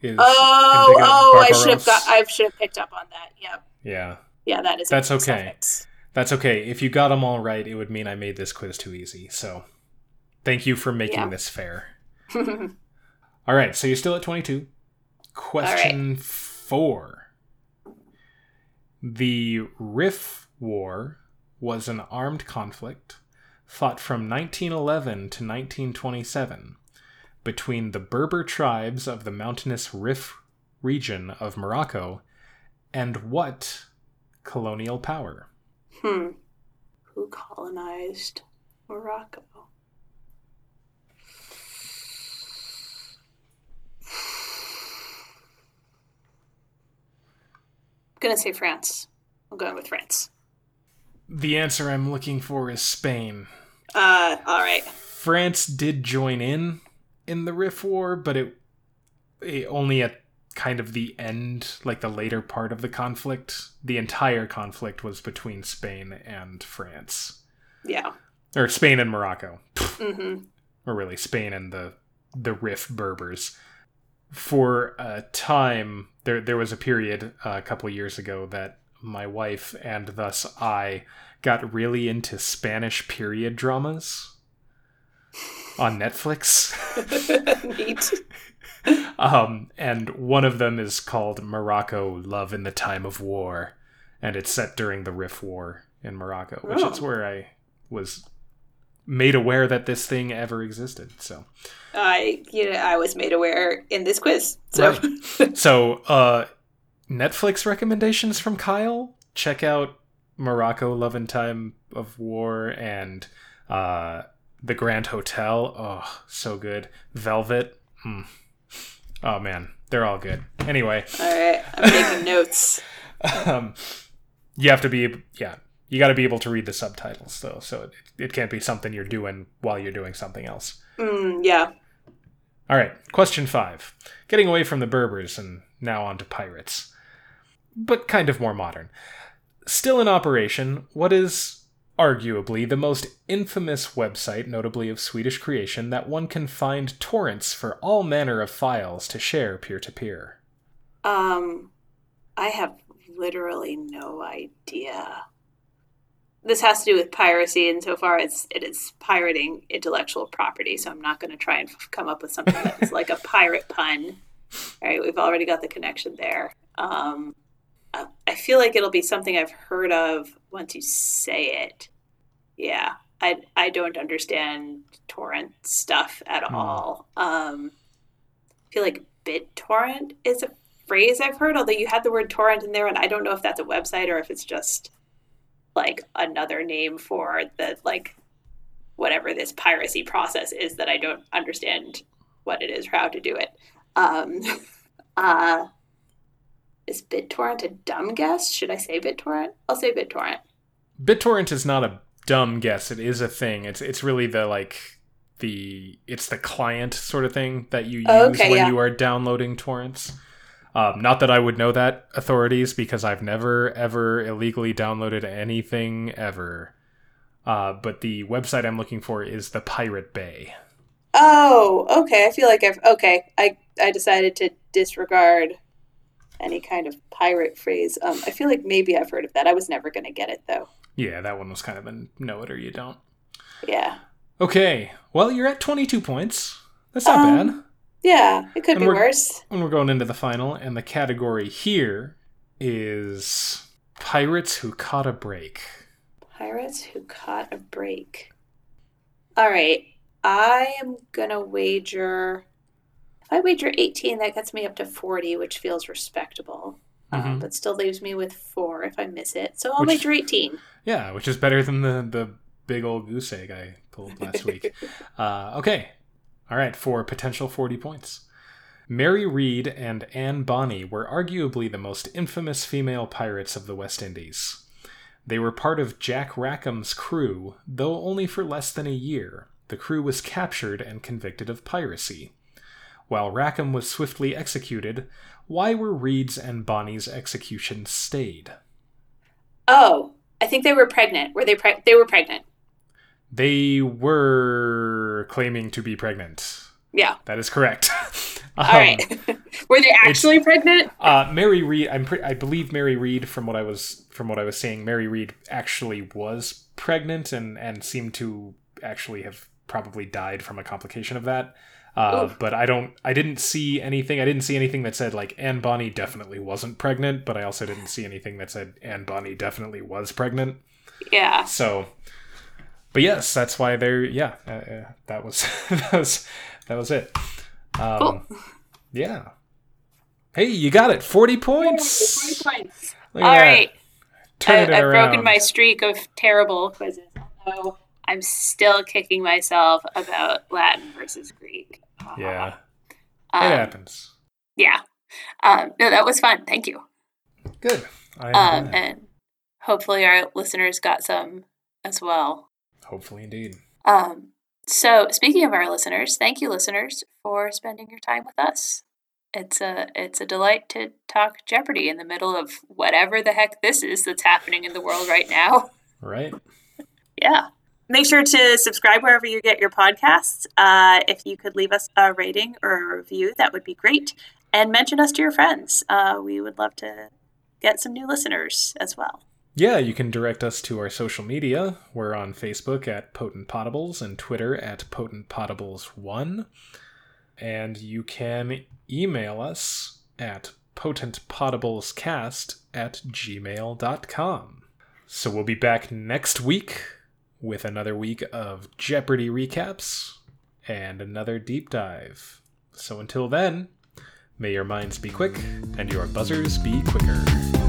is Oh, oh, I should have got. I should have picked up on that. Yep. Yeah, Yeah, that is. That's okay. suffix. that's okay. If you got them all right, it would mean I made this quiz too easy. So, thank you for making Yeah. this fair. [laughs] All right, so you're still at 22. Question four. The Rif War was an armed conflict fought from 1911 to 1927 between the Berber tribes of the mountainous Rif region of Morocco and what colonial power? hmm. Who colonized Morocco? I'm gonna say France. I'm going with France. The answer I'm looking for is Spain. Uh, all right. France did join in in the Rif War, but it, it only at kind of the end, like the later part of the conflict. The entire conflict was between Spain and France, Yeah. or Spain and Morocco, Mm-hmm. or really Spain and the the Rif Berbers. For a time, there there was a period uh, a couple years ago that my wife and thus I got really into Spanish period dramas on Netflix. [laughs] Neat. [laughs] um, and one of them is called Morocco Love in the Time of War, and it's set during the Rif War in Morocco, which is Oh. where I was made aware that this thing ever existed. So, I, you know, I was made aware in this quiz. So, so uh, Netflix recommendations from Kyle. Check out Morocco Love in Time of War and uh, the Grand Hotel. Oh, so good. Velvet. Mm. Oh man, they're all good. Anyway. all right, I'm making [laughs] notes. um, you have to be yeah you got to be able to read the subtitles though so it, it can't be something you're doing while you're doing something else Mm, yeah. all right question five getting away from the berbers and now on to pirates but kind of more modern still in operation what is arguably the most infamous website notably of swedish creation that one can find torrents for all manner of files to share peer-to-peer Um, I have literally no idea. This has to do with piracy, and so far it's it is pirating intellectual property. So I'm not going to try and f- come up with something that's like a pirate pun. All right, we've already got the connection there. Um, I feel like it'll be something I've heard of once you say it. Yeah, I I don't understand torrent stuff at Hmm. all. Um, I feel like BitTorrent is a phrase I've heard, although you had the word torrent in there, and I don't know if that's a website or if it's just like another name for the like whatever this piracy process is that I don't understand what it is or how to do it. Um, [laughs] uh, is BitTorrent a dumb guess? Should I say BitTorrent? I'll say BitTorrent. BitTorrent is not a dumb guess. It is a thing. It's it's really the like the it's the client sort of thing that you use Oh, okay, when yeah. you are downloading torrents. Um, not that I would know that authorities because I've never ever illegally downloaded anything ever. Uh, but the website I'm looking for is the Pirate Bay. Oh, okay. I feel like I've okay. I I decided to disregard any kind of pirate phrase. Um, I feel like maybe I've heard of that. I was never gonna get it though. Yeah, that one was kind of a know it or you don't. Yeah, Okay, well you're at 22 points. That's not Um, bad. Yeah. It could And be worse. And we're going into the final, and the category here is pirates who caught a break. Pirates who caught a break. All right, I am gonna wager. If I wager eighteen, that gets me up to forty, which feels respectable. Um, Mhm. but still leaves me with four if I miss it. So I'll Which- wager eighteen. Yeah, which is better than the the big old goose egg I pulled last week. [laughs] Uh, okay, all right, for potential forty points. Mary Read and Anne Bonny were arguably the most infamous female pirates of the West Indies. They were part of Jack Rackham's crew, though only for less than a year. The crew was captured and convicted of piracy. While Rackham was swiftly executed, why were Read's and Bonny's executions stayed? Oh, I think they were pregnant. Were they? Pre- they were pregnant. They were claiming to be pregnant. Yeah. That is correct. [laughs] All right. [laughs] Were they actually pregnant? Uh, Mary Read, I'm pre- I believe Mary Read, from what I was from what I was saying, Mary Read actually was pregnant and and seemed to actually have probably died from a complication of that. Uh, but I don't, I didn't see anything. I didn't see anything that said like Anne Bonny definitely wasn't pregnant, but I also didn't see anything that said Anne Bonny definitely was pregnant. Yeah. So, but yes, that's why they're yeah. Uh, uh, that was [laughs] that was that was it. Um, Cool. Yeah. Hey, you got it. Forty points. Forty points. All that. right. Turn I, around. broken my streak of terrible quizzes. Although I'm still kicking myself about Latin versus Greek. Yeah, Um, it happens. yeah. Um, no, that was fun. Thank you. Good. Um, and hopefully our listeners got some as well. Hopefully, indeed. Um, so speaking of our listeners, thank you, listeners, for spending your time with us. It's a it's a delight to talk Jeopardy in the middle of whatever the heck this is that's happening in the world right now. [laughs] Right. Yeah. Make sure to subscribe wherever you get your podcasts. Uh, if you could leave us a rating or a review, that would be great. And mention us to your friends. Uh, we would love to get some new listeners as well. Yeah, you can direct us to our social media. We're on Facebook at Potent Podables and Twitter at Potent Podables1. And you can email us at potentpodablescast at gmail.com. So we'll be back next week with another week of Jeopardy recaps and another deep dive. So until then, may your minds be quick and your buzzers be quicker.